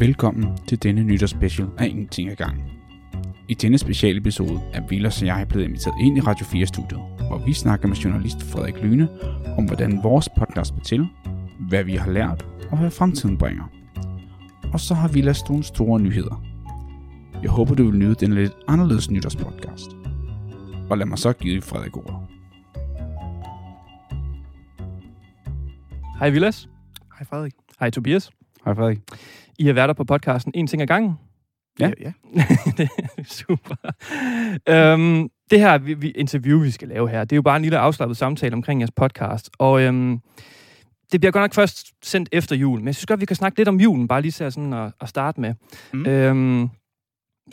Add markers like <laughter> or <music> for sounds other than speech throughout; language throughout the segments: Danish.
Velkommen til denne nytårsspecial af Ingenting ad gangen. I denne specialepisode er Vilas og jeg blevet inviteret ind i Radio 4-studiet, hvor vi snakker med journalist Frederik Lyne om, hvordan vores podcast blev til, hvad vi har lært og hvad fremtiden bringer. Og så har Vilas nogle store nyheder. Jeg håber, du vil nyde den lidt anderledes nytårspodcast. Og lad mig så give Frederik ordet. Hej Vilas. Hej Frederik. Hej Tobias. Hej Frederik. I har været der på podcasten En ting ad gangen. Ja. ja. <laughs> det er super. Øhm, det her vi, vi, interview, vi skal lave her, det er jo bare en lille afslappet samtale omkring jeres podcast. Og øhm, det bliver godt nok først sendt efter jul, men jeg synes godt, vi kan snakke lidt om julen, bare lige så sådan at, at starte med. Mm. Øhm,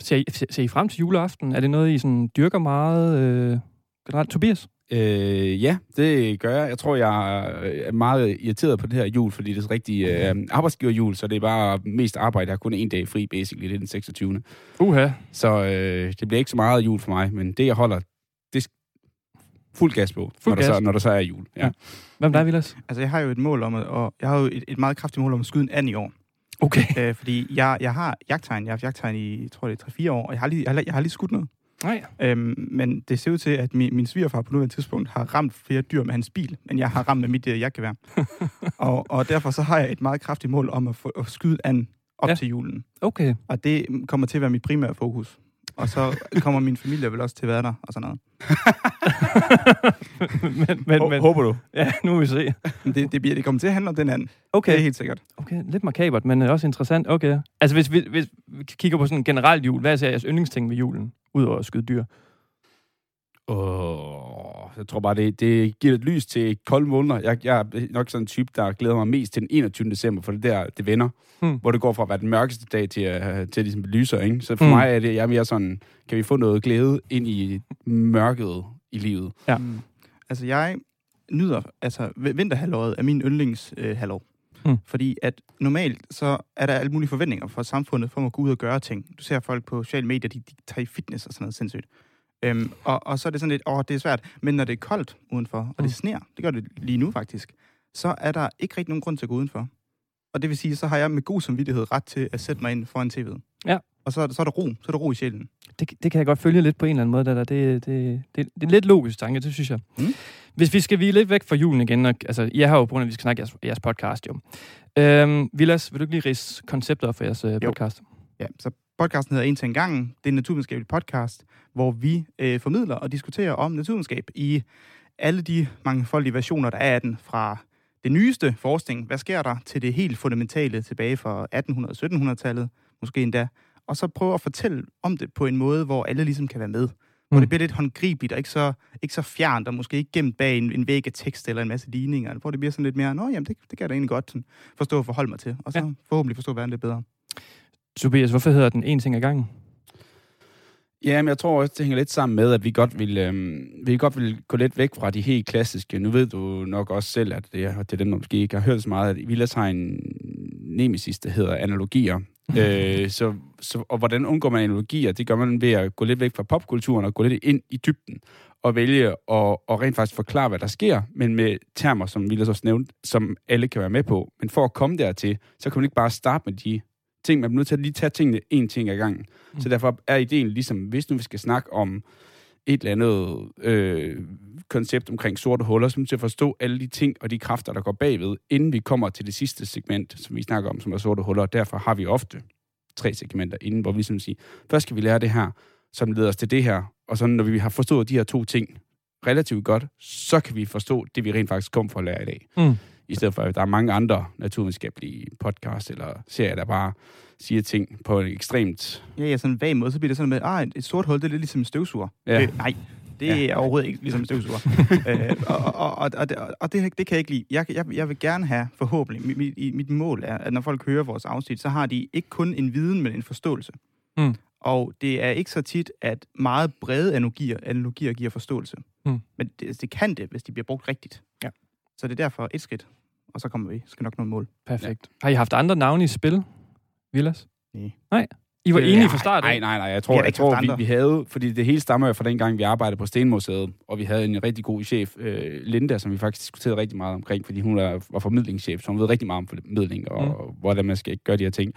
ser, I, ser, ser I frem til juleaften? Er det noget, I sådan dyrker meget øh, generelt? Tobias? Øh, ja, det gør jeg. Jeg tror, jeg er meget irriteret på det her jul, fordi det er rigtig øh, arbejdsgiverjul, så det er bare mest arbejde. Jeg har kun en dag fri, basically. Det er den 26. Uha. Så øh, det bliver ikke så meget jul for mig, men det, jeg holder, det er fuld gas på, Fuld når, Der gas. så, når der så er jul. Ja. Hvem der er, Vilas? Altså, jeg har jo et mål om at, og jeg har jo et, et meget kraftigt mål om at skyde en and i år. Okay. Øh, fordi jeg, jeg har jagttegn. Jeg har haft jagttegn i, jeg tror det er 3-4 år, og jeg har lige, jeg har, jeg har lige skudt noget. Nej. Øhm, men det ser ud til, at min, min svigerfar på nuværende tidspunkt har ramt flere dyr med hans bil, end jeg har ramt med mit uh, jagtgevær. <laughs> og, og derfor så har jeg et meget kraftigt mål om at, få, at skyde an op ja. til julen. Okay. Og det kommer til at være mit primære fokus. Og så kommer min familie vel også til at være der, og sådan noget. <laughs> men, men, men, Håber du? ja, nu vil vi se. Men det, det, bliver, det kommer til at handle om den anden. Okay. Det er helt sikkert. Okay, lidt makabert, men øh, også interessant. Okay. Altså, hvis vi, hvis vi kigger på sådan en generelt jul, hvad er så jeres yndlingsting ved julen, udover at skyde dyr? Åh, jeg tror bare, det, det giver lidt lys til kolde måneder. Jeg, jeg er nok sådan en type, der glæder mig mest til den 21. december, for det der, det vender. Hmm. Hvor det går fra at være den mørkeste dag til, at til at ligesom lyser, ikke? Så for Hmm. mig er det, jeg er mere sådan, kan vi få noget glæde ind i mørket i livet? Ja. Mm. Altså, jeg nyder, altså, vinterhalvåret er min yndlingshalvår. Øh. Mm. Fordi at normalt, så er der alle mulige forventninger fra samfundet, for at gå ud og gøre ting. Du ser folk på sociale medier, de, de tager i fitness og sådan noget sindssygt. Øhm, og, og så er det sådan lidt, åh, det er svært. Men når det er koldt udenfor, og Mm. det sner, det gør det lige nu faktisk, så er der ikke rigtig nogen grund til at gå udenfor. Og det vil sige, så har jeg med god samvittighed ret til at sætte mig ind foran tv'et. Ja. Og så, er der- så er der ro, så er der ro i sjælen. Det, det kan jeg godt følge lidt på en eller anden måde. Det, der. Det, det, det, det er lidt logisk tanke, det synes jeg. Mm. Hvis vi skal vige lidt væk fra julen igen, og, altså, jeg har jo på at vi skal snakke jeres, jeres podcast jo. Øhm, Vilas, vil du ikke lige rise koncepter for jeres øh, podcast? Ja, så podcasten hedder En til en gang. Det er en naturvidenskabelig podcast, hvor vi øh, formidler og diskuterer om naturvidenskab i alle de mangefoldige versioner, der er af den, fra det nyeste forskning, hvad sker der, til det helt fundamentale tilbage fra 1800-1700-tallet, måske endda, og så prøve at fortælle om det på en måde, hvor alle ligesom kan være med. Hvor Mm. det bliver lidt håndgribeligt og ikke så, ikke så fjernt, og måske ikke gemt bag en, en væg af tekst eller en masse ligninger, hvor det bliver sådan lidt mere, nå jamen, det, det kan jeg da egentlig godt sådan, forstå og forholde mig til, og så ja. forhåbentlig forstå verden lidt bedre. Tobias, hvorfor hedder den en ting ad gangen? Ja, men jeg tror også, det hænger lidt sammen med, at vi godt vil, øhm, vi godt vil gå lidt væk fra de helt klassiske. Nu ved du nok også selv, at det er, det er dem, der måske ikke har hørt så meget, at Vilas har en nemesis, der hedder analogier. <laughs> øh, så, så, og hvordan undgår man analogier? Det gør man ved at gå lidt væk fra popkulturen og gå lidt ind i dybden og vælge at og rent faktisk forklare, hvad der sker, men med termer, som Vilas også nævnte, som alle kan være med på. Men for at komme dertil, så kan man ikke bare starte med de ting. Man er nødt til at lige tage tingene en ting ad gangen. Mm. Så derfor er ideen ligesom, hvis nu vi skal snakke om et eller andet øh, koncept omkring sorte huller, er nødt til at forstå alle de ting og de kræfter, der går bagved, inden vi kommer til det sidste segment, som vi snakker om, som er sorte huller. Derfor har vi ofte tre segmenter inden, hvor vi ligesom siger, først skal vi lære det her, som leder os til det her, og så når vi har forstået de her to ting relativt godt, så kan vi forstå det, vi rent faktisk kom for at lære i dag. Mm. I stedet for, at der er mange andre naturvidenskabelige podcasts eller serier, der bare siger ting på en ekstremt... Ja, ja, sådan en vag måde, så bliver det sådan med, ah, et sort hul, det er lidt ligesom en støvsuger. Ja. Øh, nej, det Ja. er overhovedet ikke ligesom en støvsuger. <laughs> øh, og og, og, og, det, og det, det kan jeg ikke lide. Jeg, jeg, jeg vil gerne have, forhåbentlig, mit, mit, mit mål er, at når folk hører vores afsnit, så har de ikke kun en viden, men en forståelse. Mm. Og det er ikke så tit, at meget brede analogier, analogier giver forståelse. Mm. Men det, det kan det, hvis de bliver brugt rigtigt. Ja. Så det er derfor et skridt, og så kommer vi. Skal nok nå et mål. Perfekt. Har I haft andre navne i spil, Vilas? Nej. Nej. I var Øh, enige fra start af? Nej, nej, nej. Jeg tror, jeg ikke tror vi, vi havde... Fordi det hele stammer jo fra den gang, vi arbejdede på Stenmuseet, og vi havde en rigtig god chef, øh, Linda, som vi faktisk diskuterede rigtig meget omkring, fordi hun er, var formidlingschef, så hun ved rigtig meget om formidling, og mm. hvordan man skal gøre de her ting.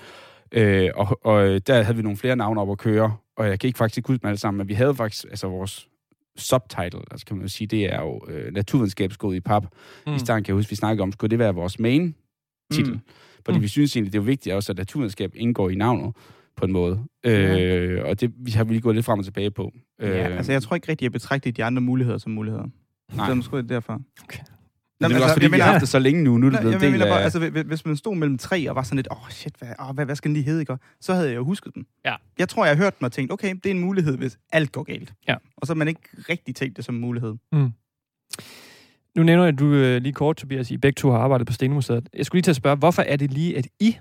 Øh, og, og der havde vi nogle flere navne op at køre, og jeg kan ikke faktisk ikke huske dem alle sammen, men vi havde faktisk, altså vores subtitle, altså kan man jo sige, det er jo øh, naturvidenskabsgået i pap. Mm. I starten kan jeg huske, vi snakkede om, skulle det være vores main titel? Mm. Fordi mm. vi synes egentlig, det er vigtigt også, at naturvidenskab indgår i navnet på en måde. Øh, og det vi har vi lige gået lidt frem og tilbage på. Ja, øh, altså jeg tror ikke rigtig, jeg betragter de andre muligheder som muligheder. Nej. Så måske det derfor. Okay. Nå, det er altså, også, fordi vi har haft det så længe nu. Nu er det blevet del af... Bare, altså, hvis man stod mellem tre og var sådan lidt, åh oh, shit, hvad, oh, hvad, hvad skal den lige hedde, ikke? så havde jeg jo husket den. Ja. Jeg tror, jeg har hørt den og tænkt, okay, det er en mulighed, hvis alt går galt. Ja. Og så har man ikke rigtig tænkt det som en mulighed. Mm. Nu nævner jeg, at du øh, lige kort, Tobias, I begge to har arbejdet på Stenemuseet. Jeg skulle lige til at spørge, hvorfor er det lige, at I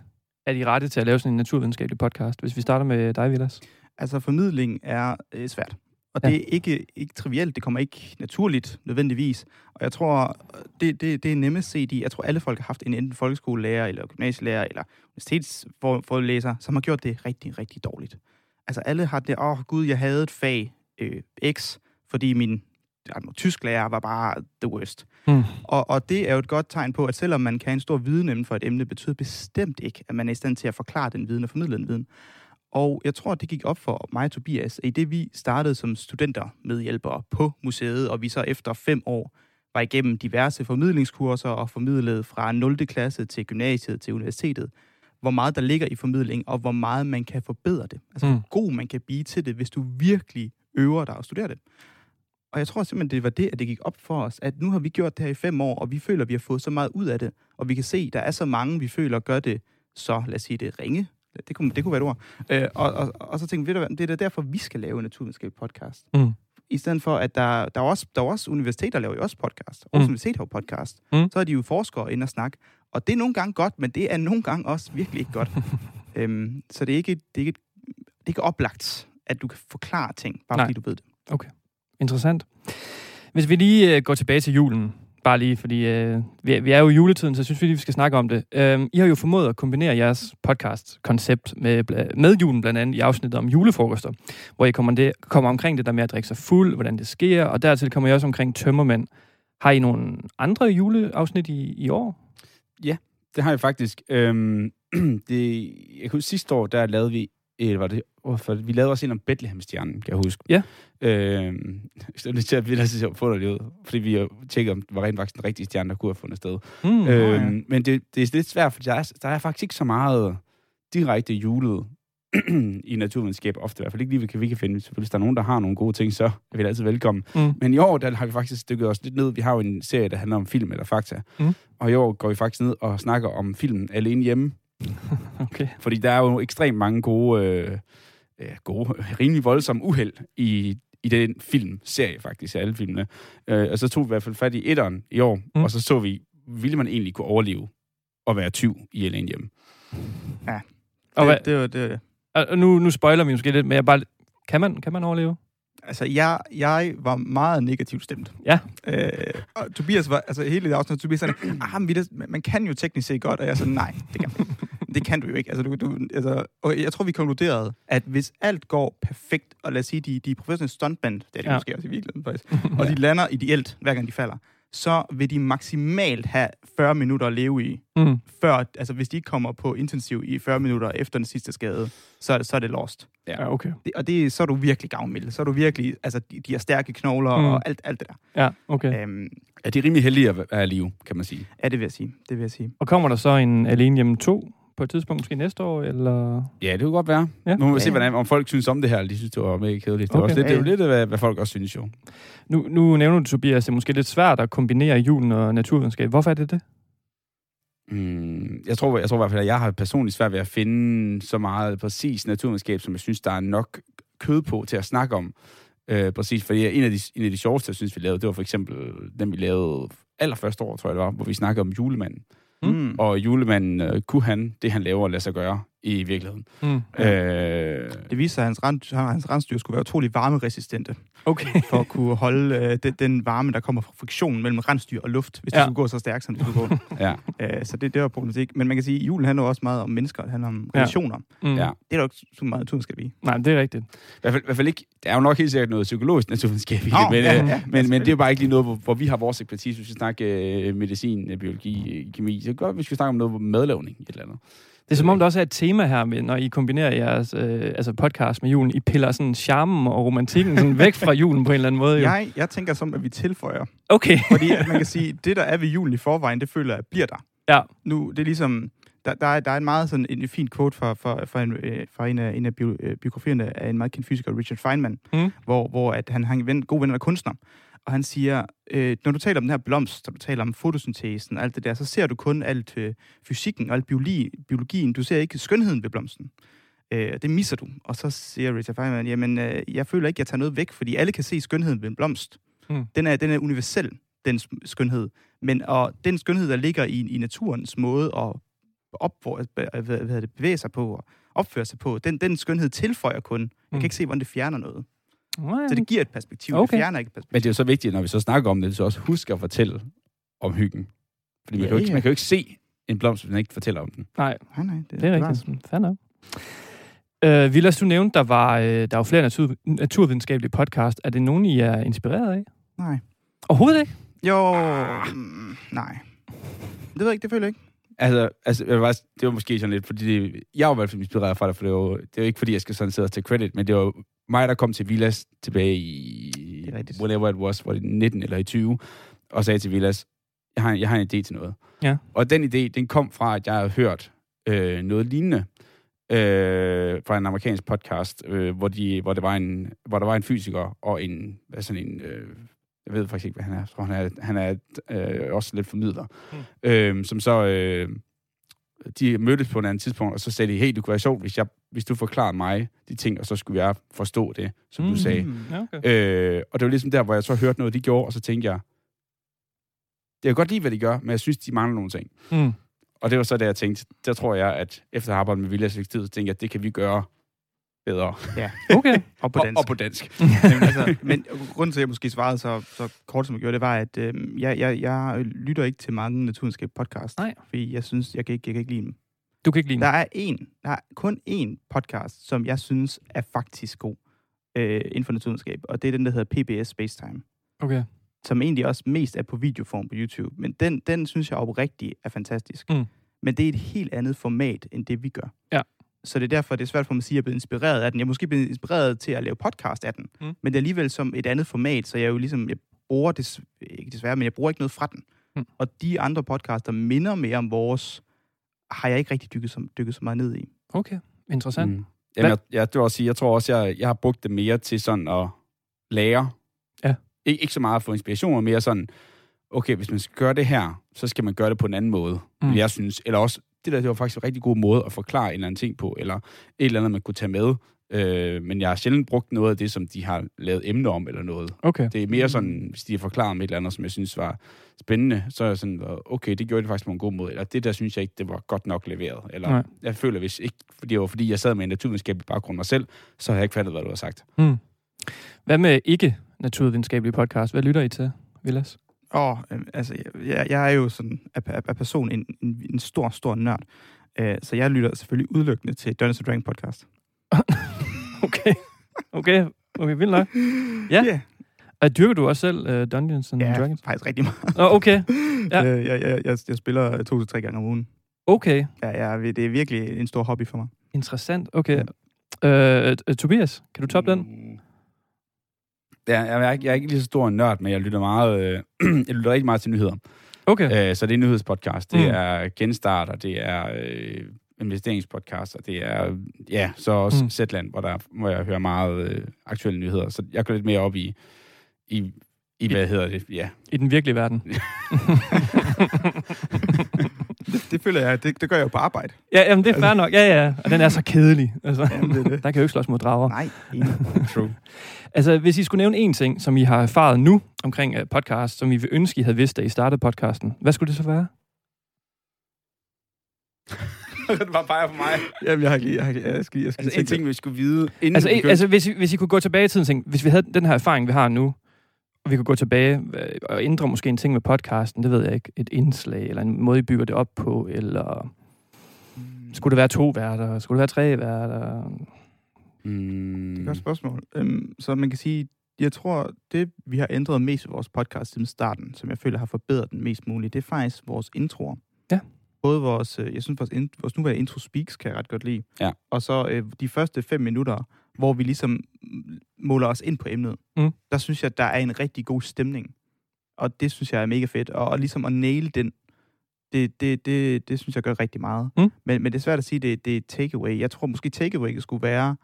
er de rette til at lave sådan en naturvidenskabelig podcast, hvis vi starter med dig, Vilas? Altså, formidling er øh, svært. Og ja. det er ikke, ikke trivielt, det kommer ikke naturligt nødvendigvis. Og jeg tror, det, det, det er nemmest set i, jeg tror alle folk har haft en enten folkeskolelærer, eller gymnasielærer, eller universitetsforelæser, som har gjort det rigtig, rigtig dårligt. Altså alle har det, åh oh, gud, jeg havde et fag øh, X, fordi min tysk lærer var bare the worst. Mm. Og, og det er jo et godt tegn på, at selvom man kan en stor viden inden for et emne, betyder bestemt ikke, at man er i stand til at forklare den viden og formidle den viden. Og jeg tror, det gik op for mig og Tobias, at i det vi startede som studenter medhjælpere på museet, og vi så efter fem år var igennem diverse formidlingskurser og formidlede fra 0. klasse til gymnasiet til universitetet, hvor meget der ligger i formidling, og hvor meget man kan forbedre det. Altså, mm. hvor god man kan blive til det, hvis du virkelig øver dig og studerer det. Og jeg tror simpelthen, det var det, at det gik op for os, at nu har vi gjort det her i fem år, og vi føler, at vi har fået så meget ud af det, og vi kan se, at der er så mange, vi føler gør det så, lad os sige det, ringe. Det kunne, det kunne være et ord. Øh, og, og, og, så tænkte vi, det er derfor, vi skal lave en naturvidenskabelig podcast. Mm. I stedet for, at der, der, er også, der er også universiteter, der laver jo også podcast. Aarhus mm. Universitet har jo podcast. Mm. Så er de jo forskere ind og snakke. Og det er nogle gange godt, men det er nogle gange også virkelig ikke godt. <laughs> øhm, så det er, ikke, det, er ikke, det er ikke oplagt, at du kan forklare ting, bare Nej. fordi du ved det. Okay. Interessant. Hvis vi lige øh, går tilbage til julen, bare lige, fordi øh, vi, vi er jo i juletiden, så jeg synes vi lige, vi skal snakke om det. Øh, I har jo formået at kombinere jeres podcast-koncept med, med julen, blandt andet i afsnittet om julefrokoster, hvor I kommer, det, kommer omkring det der med at drikke sig fuld, hvordan det sker, og dertil kommer I også omkring tømmermænd. Har I nogle andre juleafsnit i, i år? Ja, det har jeg faktisk. Øhm, <clears throat> det, jeg kunne sidste år, der lavede vi øh, var det, for vi lavede også en om Bethlehem-stjernen, kan jeg huske. Ja. Øh, så det til at vi lader få det ud, fordi vi tjekkede, om det var rent faktisk den rigtige stjerne, der kunne have fundet sted. Mm, øh, ja. Men det, det er lidt svært, for der er, der er faktisk ikke så meget direkte julet <clears throat> i naturvidenskab ofte, i hvert fald ikke lige, vi kan, vi kan finde. Selvfølgelig, hvis der er nogen, der har nogle gode ting, så er vi altid velkommen. Mm. Men i år, der har vi faktisk stykket os lidt ned. Vi har jo en serie, der handler om film eller fakta. Mm. Og i år går vi faktisk ned og snakker om filmen Alene Hjemme, <laughs> okay. Fordi der er jo ekstremt mange gode, øh, gode rimelig voldsomme uheld i, i den film-serie faktisk, alle filmene. Øh, og så tog vi i hvert fald fat i etteren i år, mm. og så så vi, ville man egentlig kunne overleve at være tyv i Alene hjemme. Ja, det, og hvad, det, var det. Og nu, nu spoiler vi måske lidt, men jeg bare, kan man, kan man overleve? Altså, jeg, jeg var meget negativt stemt. Ja. Øh, og Tobias var, altså hele det afsnit, Tobias sagde, ah, men man kan jo teknisk set godt, og jeg sagde, nej, det kan man det kan du jo ikke. Altså, du, du, altså, og jeg tror, vi konkluderede, at hvis alt går perfekt, og lad os sige, de, de professionelle stuntband, det er de ja. måske også i virkeligheden faktisk, <laughs> og de lander ideelt, hver gang de falder, så vil de maksimalt have 40 minutter at leve i, mm. før, altså hvis de ikke kommer på intensiv i 40 minutter efter den sidste skade, så, så er det lost. Ja, okay. Det, og det, så er du virkelig gavmild. Så er du virkelig, altså de, de har stærke knogler mm. og alt, alt det der. Ja, okay. Øhm, er de rimelig heldige at være i live, kan man sige? Ja, det vil jeg sige. Det vil jeg sige. Og kommer der så en Alene Hjemme 2 på et tidspunkt, måske næste år, eller? Ja, det kunne godt være. Ja. Nu må vi ja. se, hvordan, om folk synes om det her, eller de synes, det var mega kedeligt. Det, okay. også lidt, det er jo lidt, hvad, hvad folk også synes jo. Nu, nu nævner du, Tobias, det er måske lidt svært at kombinere julen og naturvidenskab. Hvorfor er det det? Mm, jeg, tror, jeg tror i hvert fald, at jeg har personligt svært ved at finde så meget præcis naturvidenskab, som jeg synes, der er nok kød på til at snakke om. Øh, præcis, fordi en af, de, en af de sjoveste, jeg synes, vi lavede, det var for eksempel den, vi lavede allerførste år, tror jeg det var, hvor vi snakkede om julemanden. Mm. Og julemanden, øh, kunne han det, han laver, lade sig gøre i virkeligheden. Mm. Øh, det viser sig, at hans, rand, hans rensdyr skulle være utrolig varmeresistente. Okay. For at kunne holde øh, den, den varme, der kommer fra friktionen mellem rensdyr og luft, hvis ja. det skulle gå så stærkt, som det skulle gå. ja. <laughs> øh, så det, det var problematik. Men man kan sige, at julen handler også meget om mennesker, det handler om relationer. Ja. Mm. Ja. Det er der jo ikke så meget naturvidenskab i. Nej, det er rigtigt. I hvert fald, i hvert fald ikke, der er jo nok helt sikkert noget psykologisk naturvidenskab i det, oh, men, ja, øh, ja, men, men det er jo bare ikke lige noget, hvor, hvor vi har vores ekspertise. Hvis vi snakker øh, medicin, biologi, kemi, så godt, hvis vi snakker om noget madlavning, et eller andet Det er som om, der også er et tema her, med, når I kombinerer jeres øh, altså podcast med julen. I piller sådan charmen og romantikken sådan væk fra julen på en eller anden måde. Jo. Jeg, jeg tænker som, at vi tilføjer. Okay. Fordi at man kan sige, det der er ved julen i forvejen, det føler jeg bliver der. Ja. Nu, det er ligesom, der, der, er, der er en meget sådan en, en fin quote fra, fra, fra, en, øh, fra en af, en af øh, biografierne af en meget kendt fysiker, Richard Feynman, Mm. hvor, hvor at han har en ven, god ven, er kunstner. Og han siger, øh, når du taler om den her blomst, og du taler om fotosyntesen og alt det der, så ser du kun alt øh, fysikken og alt biologi, biologien. Du ser ikke skønheden ved blomsten. Øh, det misser du. Og så siger Richard Feynman, jamen, øh, jeg føler ikke, jeg tager noget væk, fordi alle kan se skønheden ved en blomst. Mm. Den, er, den er universel, den skønhed. Men og den skønhed, der ligger i, i naturens måde at op, hvad, hvad hedder det, bevæge sig på og opføre sig på, den, den skønhed tilføjer kun. Jeg kan ikke se, hvordan det fjerner noget. Nej, Så det giver et perspektiv. Okay. Det fjerner ikke et perspektiv. Men det er jo så vigtigt, når vi så snakker om det, så også huske at fortælle om hyggen. Fordi man, Ja, kan jo ikke, ja. man kan jo ikke se en blomst, hvis man ikke fortæller om den. nej, Nej, nej, det, det er rigtigt. Fair nok. Øh, Vilas, du nævnte, der var, øh, der var flere natur, naturvidenskabelige podcast. Er det nogen, I er inspireret af? Nej. Overhovedet ikke? Jo, mm, nej. Det ved jeg ikke, det føler jeg ikke. Altså, altså jeg faktisk, det var måske sådan lidt, fordi det, jeg var i hvert fald inspireret fra det, for det var, det er jo ikke, fordi jeg skal sådan sidde og tage credit, men det var jo mig, der kom til Villas tilbage i, Det er rigtigt. whatever it was, var det 19 eller i 20, og sagde til Villas, jeg har, jeg har en idé til noget. Ja. Og den idé, den kom fra, at jeg havde hørt øh, noget lignende øh, fra en amerikansk podcast, øh, hvor, de, hvor, det var en, hvor der var en fysiker og en, sådan en, øh, jeg ved faktisk ikke, hvad han er. Jeg tror, han er, han er øh, også lidt formidler. Mm. Øh, som så, øh, de mødtes på et andet tidspunkt, og så sagde de, hey, det kunne være sjovt, hvis, jeg, hvis du forklarer mig de ting, og så skulle jeg forstå det, som Mm. du sagde. Mm. Ja, okay. Øh, og det var ligesom der, hvor jeg så hørte noget, de gjorde, og så tænkte jeg, det er godt lide, hvad de gør, men jeg synes, de mangler nogle ting. Mm. Og det var så det, jeg tænkte, der tror jeg, at efter at have arbejdet med Villas så tænkte jeg, at det kan vi gøre bedre. Okay. Og på Og, dansk. og på dansk. <laughs> Jamen, altså, <laughs> men grunden til, at jeg måske svarede så, så kort, som jeg gjorde, det var, at øh, jeg, jeg, jeg lytter ikke til mange naturvidenskab podcast. Nej. Fordi jeg synes, jeg kan ikke, jeg kan ikke lide dem. Du kan ikke lide Der er en, der er kun én podcast, som jeg synes er faktisk god øh, inden for naturvidenskab, og det er den, der hedder PBS Spacetime, Okay. som egentlig også mest er på videoform på YouTube. Men den, den synes jeg oprigtigt er fantastisk. Mm. Men det er et helt andet format, end det vi gør. Ja. Så det er derfor, det er svært for mig at sige, at jeg er blevet inspireret af den. Jeg er måske blevet inspireret til at lave podcast af den. Mm. Men det er alligevel som et andet format, så jeg er jo ligesom, jeg bruger det, ikke desværre, men jeg bruger ikke noget fra den. Mm. Og de andre podcaster minder mere om vores, har jeg ikke rigtig dykket så, dykket så meget ned i. Okay. Interessant. Mm. Jamen, jeg, jeg, det vil også sige, jeg tror også, jeg, jeg har brugt det mere til sådan at lære. Ja. Ik- ikke så meget for inspiration, men mere sådan, okay, hvis man skal gøre det her, så skal man gøre det på en anden måde, mm. jeg synes. Eller også, det der det var faktisk en rigtig god måde at forklare en eller anden ting på, eller et eller andet, man kunne tage med. Øh, men jeg har sjældent brugt noget af det, som de har lavet emne om, eller noget. Okay. Det er mere sådan, hvis de har forklaret om et eller andet, som jeg synes var spændende, så er jeg sådan, okay, det gjorde det faktisk på en god måde, eller det der synes jeg ikke, det var godt nok leveret. Eller Nej. jeg føler, hvis ikke, fordi det var fordi, jeg sad med en naturvidenskabelig baggrund mig selv, så har jeg ikke fattet, hvad du har sagt. Mm. Hvad med ikke naturvidenskabelige podcast? Hvad lytter I til, Vilas? Og øh, altså, jeg, jeg er jo sådan af, af, af person en, en, en stor, stor nørd. Øh, så jeg lytter selvfølgelig udelukkende til Dungeons Dragon podcast. <laughs> Okay. Okay. Okay, vildt nok. Ja. Yeah. Og dyrker du også selv uh, Dungeons and Ja, Dragons? faktisk rigtig meget. Åh, okay. Ja. <laughs> Ja. Øh, jeg, jeg, jeg, jeg spiller to til tre gange om ugen. Okay. Ja, ja, det er virkelig en stor hobby for mig. Interessant. Okay. Uh, uh, Tobias, kan du toppe den? Mm. Ja, jeg, er ikke, jeg er ikke lige så stor en nørd, men jeg lytter meget, øh, <clears throat> jeg lytter rigtig meget til nyheder. Okay. Øh, så det er en nyhedspodcast, det Mm. er genstart, og det er øh, investeringspodcast, og det er, ja, så også Mm. Zetland, hvor, der, hvor jeg hører meget øh, aktuelle nyheder. Så jeg går lidt mere op i, i, i hvad hedder det, ja. I den virkelige verden. <laughs> Det, det føler jeg, det, det gør jeg jo på arbejde. ja, jamen det er fair nok. Ja, ja. Og den er så kedelig. Altså, Jamen, det er det. <laughs> der kan jo ikke slås mod drager. Nej. True. Altså, hvis I skulle nævne en ting, som I har erfaret nu omkring uh, podcast, som I vil ønske, I havde vidst, da I startede podcasten, hvad skulle det så være? <laughs> det var bare for mig. Jamen, jeg har ikke, jeg, har, ikke- jeg skal, jeg skal Altså en ting, vi skulle vide, inden Altså, vi begyndte- altså hvis, I, hvis I kunne gå tilbage i tiden og tænke, hvis vi havde den her erfaring, vi har nu, og vi kunne gå tilbage øh, og ændre måske en ting med podcasten, det ved jeg ikke, et indslag, eller en måde, I bygger det op på, eller skulle det være to værter, skulle det være tre værter? Mm. Det er et godt spørgsmål. Øhm, så man kan sige, jeg tror, det vi har ændret mest i vores podcast siden starten, som jeg føler har forbedret den mest muligt, det er faktisk vores introer. Ja. både vores, øh, jeg synes vores, vores nuværende intro speaks kan jeg ret godt lide, Ja. og så øh, de første fem minutter, hvor vi ligesom måler os ind på emnet, Mm. der synes jeg, at der er en rigtig god stemning. Og det synes jeg er mega fedt. Og, og ligesom at nail den, det, det, det, det synes jeg gør rigtig meget. Mm. Men, men det er svært at sige, det, det er takeaway. Jeg tror måske takeaway skulle være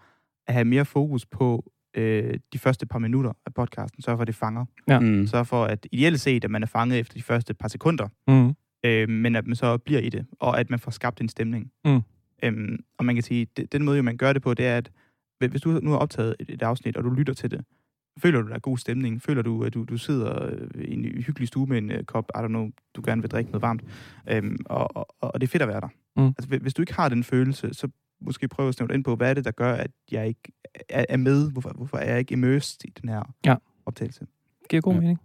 at have mere fokus på øh, de første par minutter af podcasten. Sørg for, at det fanger. Ja. Mm. Sørg for, at ideelt set, at man er fanget efter de første par sekunder Mm. øh, men at man så bliver i det, og at man får skabt en stemning. Mm. Øhm, og man kan sige, det, den måde, jo, man gør det på, det er, at hvis du nu har optaget et, et afsnit, og du lytter til det, føler du, der er god stemning? Føler du, at du, du sidder øh, i en hyggelig stue med en uh, kop, I don't know, du gerne vil drikke noget varmt, øhm, og, og, og det er fedt at være der. Mm. Altså, hvis- du ikke har den følelse, så måske prøve at snævre ind på, hvad er det, der gør, at jeg ikke er, er med? Hvorfor, hvorfor er jeg ikke immersed i den her Ja. optagelse? Giver god Ja. mening.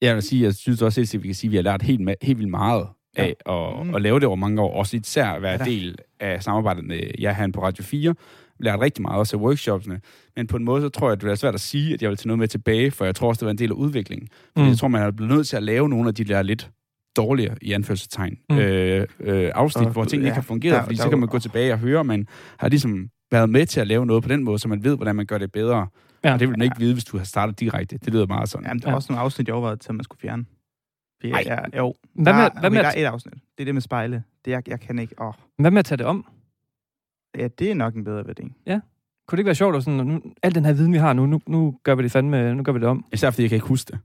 Jeg vil sige, jeg synes også helt sikkert, vi kan sige, at vi har lært helt, helt vildt meget af at, Mm. at lave det over mange år. Også især at være Ja del af samarbejdet med jer herinde på Radio 4. Lært rigtig meget også af workshopsene. Men på en måde, så tror jeg, at det er svært at sige, at jeg vil tage noget med tilbage, for jeg tror også, det var en del af udviklingen. Fordi Mm. jeg tror, man er blevet nødt til at lave nogle af de der lidt dårligere, i anførselstegn, Mm. øh, øh, afsnit, Og- hvor tingene ja, ikke har fungeret, der- fordi der så kan man gå tilbage og høre, man har ligesom været med til at lave noget på den måde, så man ved, hvordan man gør det bedre. Ja. Ja. Og det vil man ikke vide, hvis du har startet direkte. Det lyder meget sådan. Jamen, der er Ja. også nogle afsnit, jeg overvejede til, at man skulle fjerne. Jeg, jeg, jo, Hvad der, med, er- hvad, med der er et afsnit. Det er det med spejle. Det jeg, jeg kan ikke. Åh, hvad med at tage det om? Ja, det er nok en bedre værdi. Kunne det ikke være sjovt, at sådan, nu, al den her viden, vi har nu, nu, nu gør vi det fandme, nu gør vi det om. Især fordi jeg kan ikke huske det.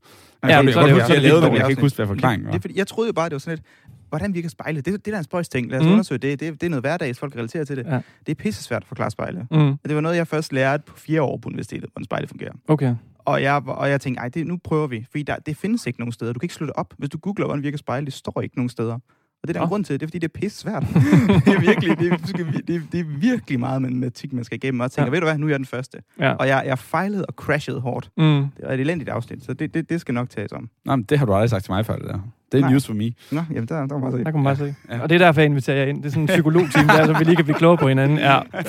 Ja, jeg, men jeg, så jeg, er det jo- jeg, jeg vildt men jeg kan ikke huske, hvad forklaringen Det, var. det, fordi, jeg troede jo bare, det var sådan lidt, hvordan virker spejle? Det, det er en spøjs ting. Lad os Mm. mm. undersøge det. det. Det er noget hverdags, folk relaterer til det. Ja. Det er pisse svært at forklare spejle. Mm. Det var noget, jeg først lærte på fire år på universitetet, hvordan spejle fungerer. Okay. Og jeg, og jeg tænkte, ej, det, nu prøver vi. Fordi der, det findes ikke nogen steder. Du kan ikke slå det op. Hvis du googler, hvordan virker spejle, det står ikke nogen steder. Og det er der Nå. en grund til, det er fordi, det er pisse svært. <laughs> det, er virkelig, det, er, det, er, det er virkelig meget matematik, man skal igennem. Og jeg tænker, Ja. ja. ved du hvad, nu er jeg den første. Ja. Og jeg, jeg fejlede og crashede hårdt. Mm. Det var et elendigt afsnit, så det, det, det skal nok tages om. Nå, men det har du aldrig sagt til mig før, det der. Det er Nej. news for me. Nå, jamen, der, der var meget Der kan man bare se. Ja. Og det er derfor, jeg inviterer jer ind. Det er sådan en psykologteam, der, så vi lige kan blive klogere på hinanden. Ja. <laughs>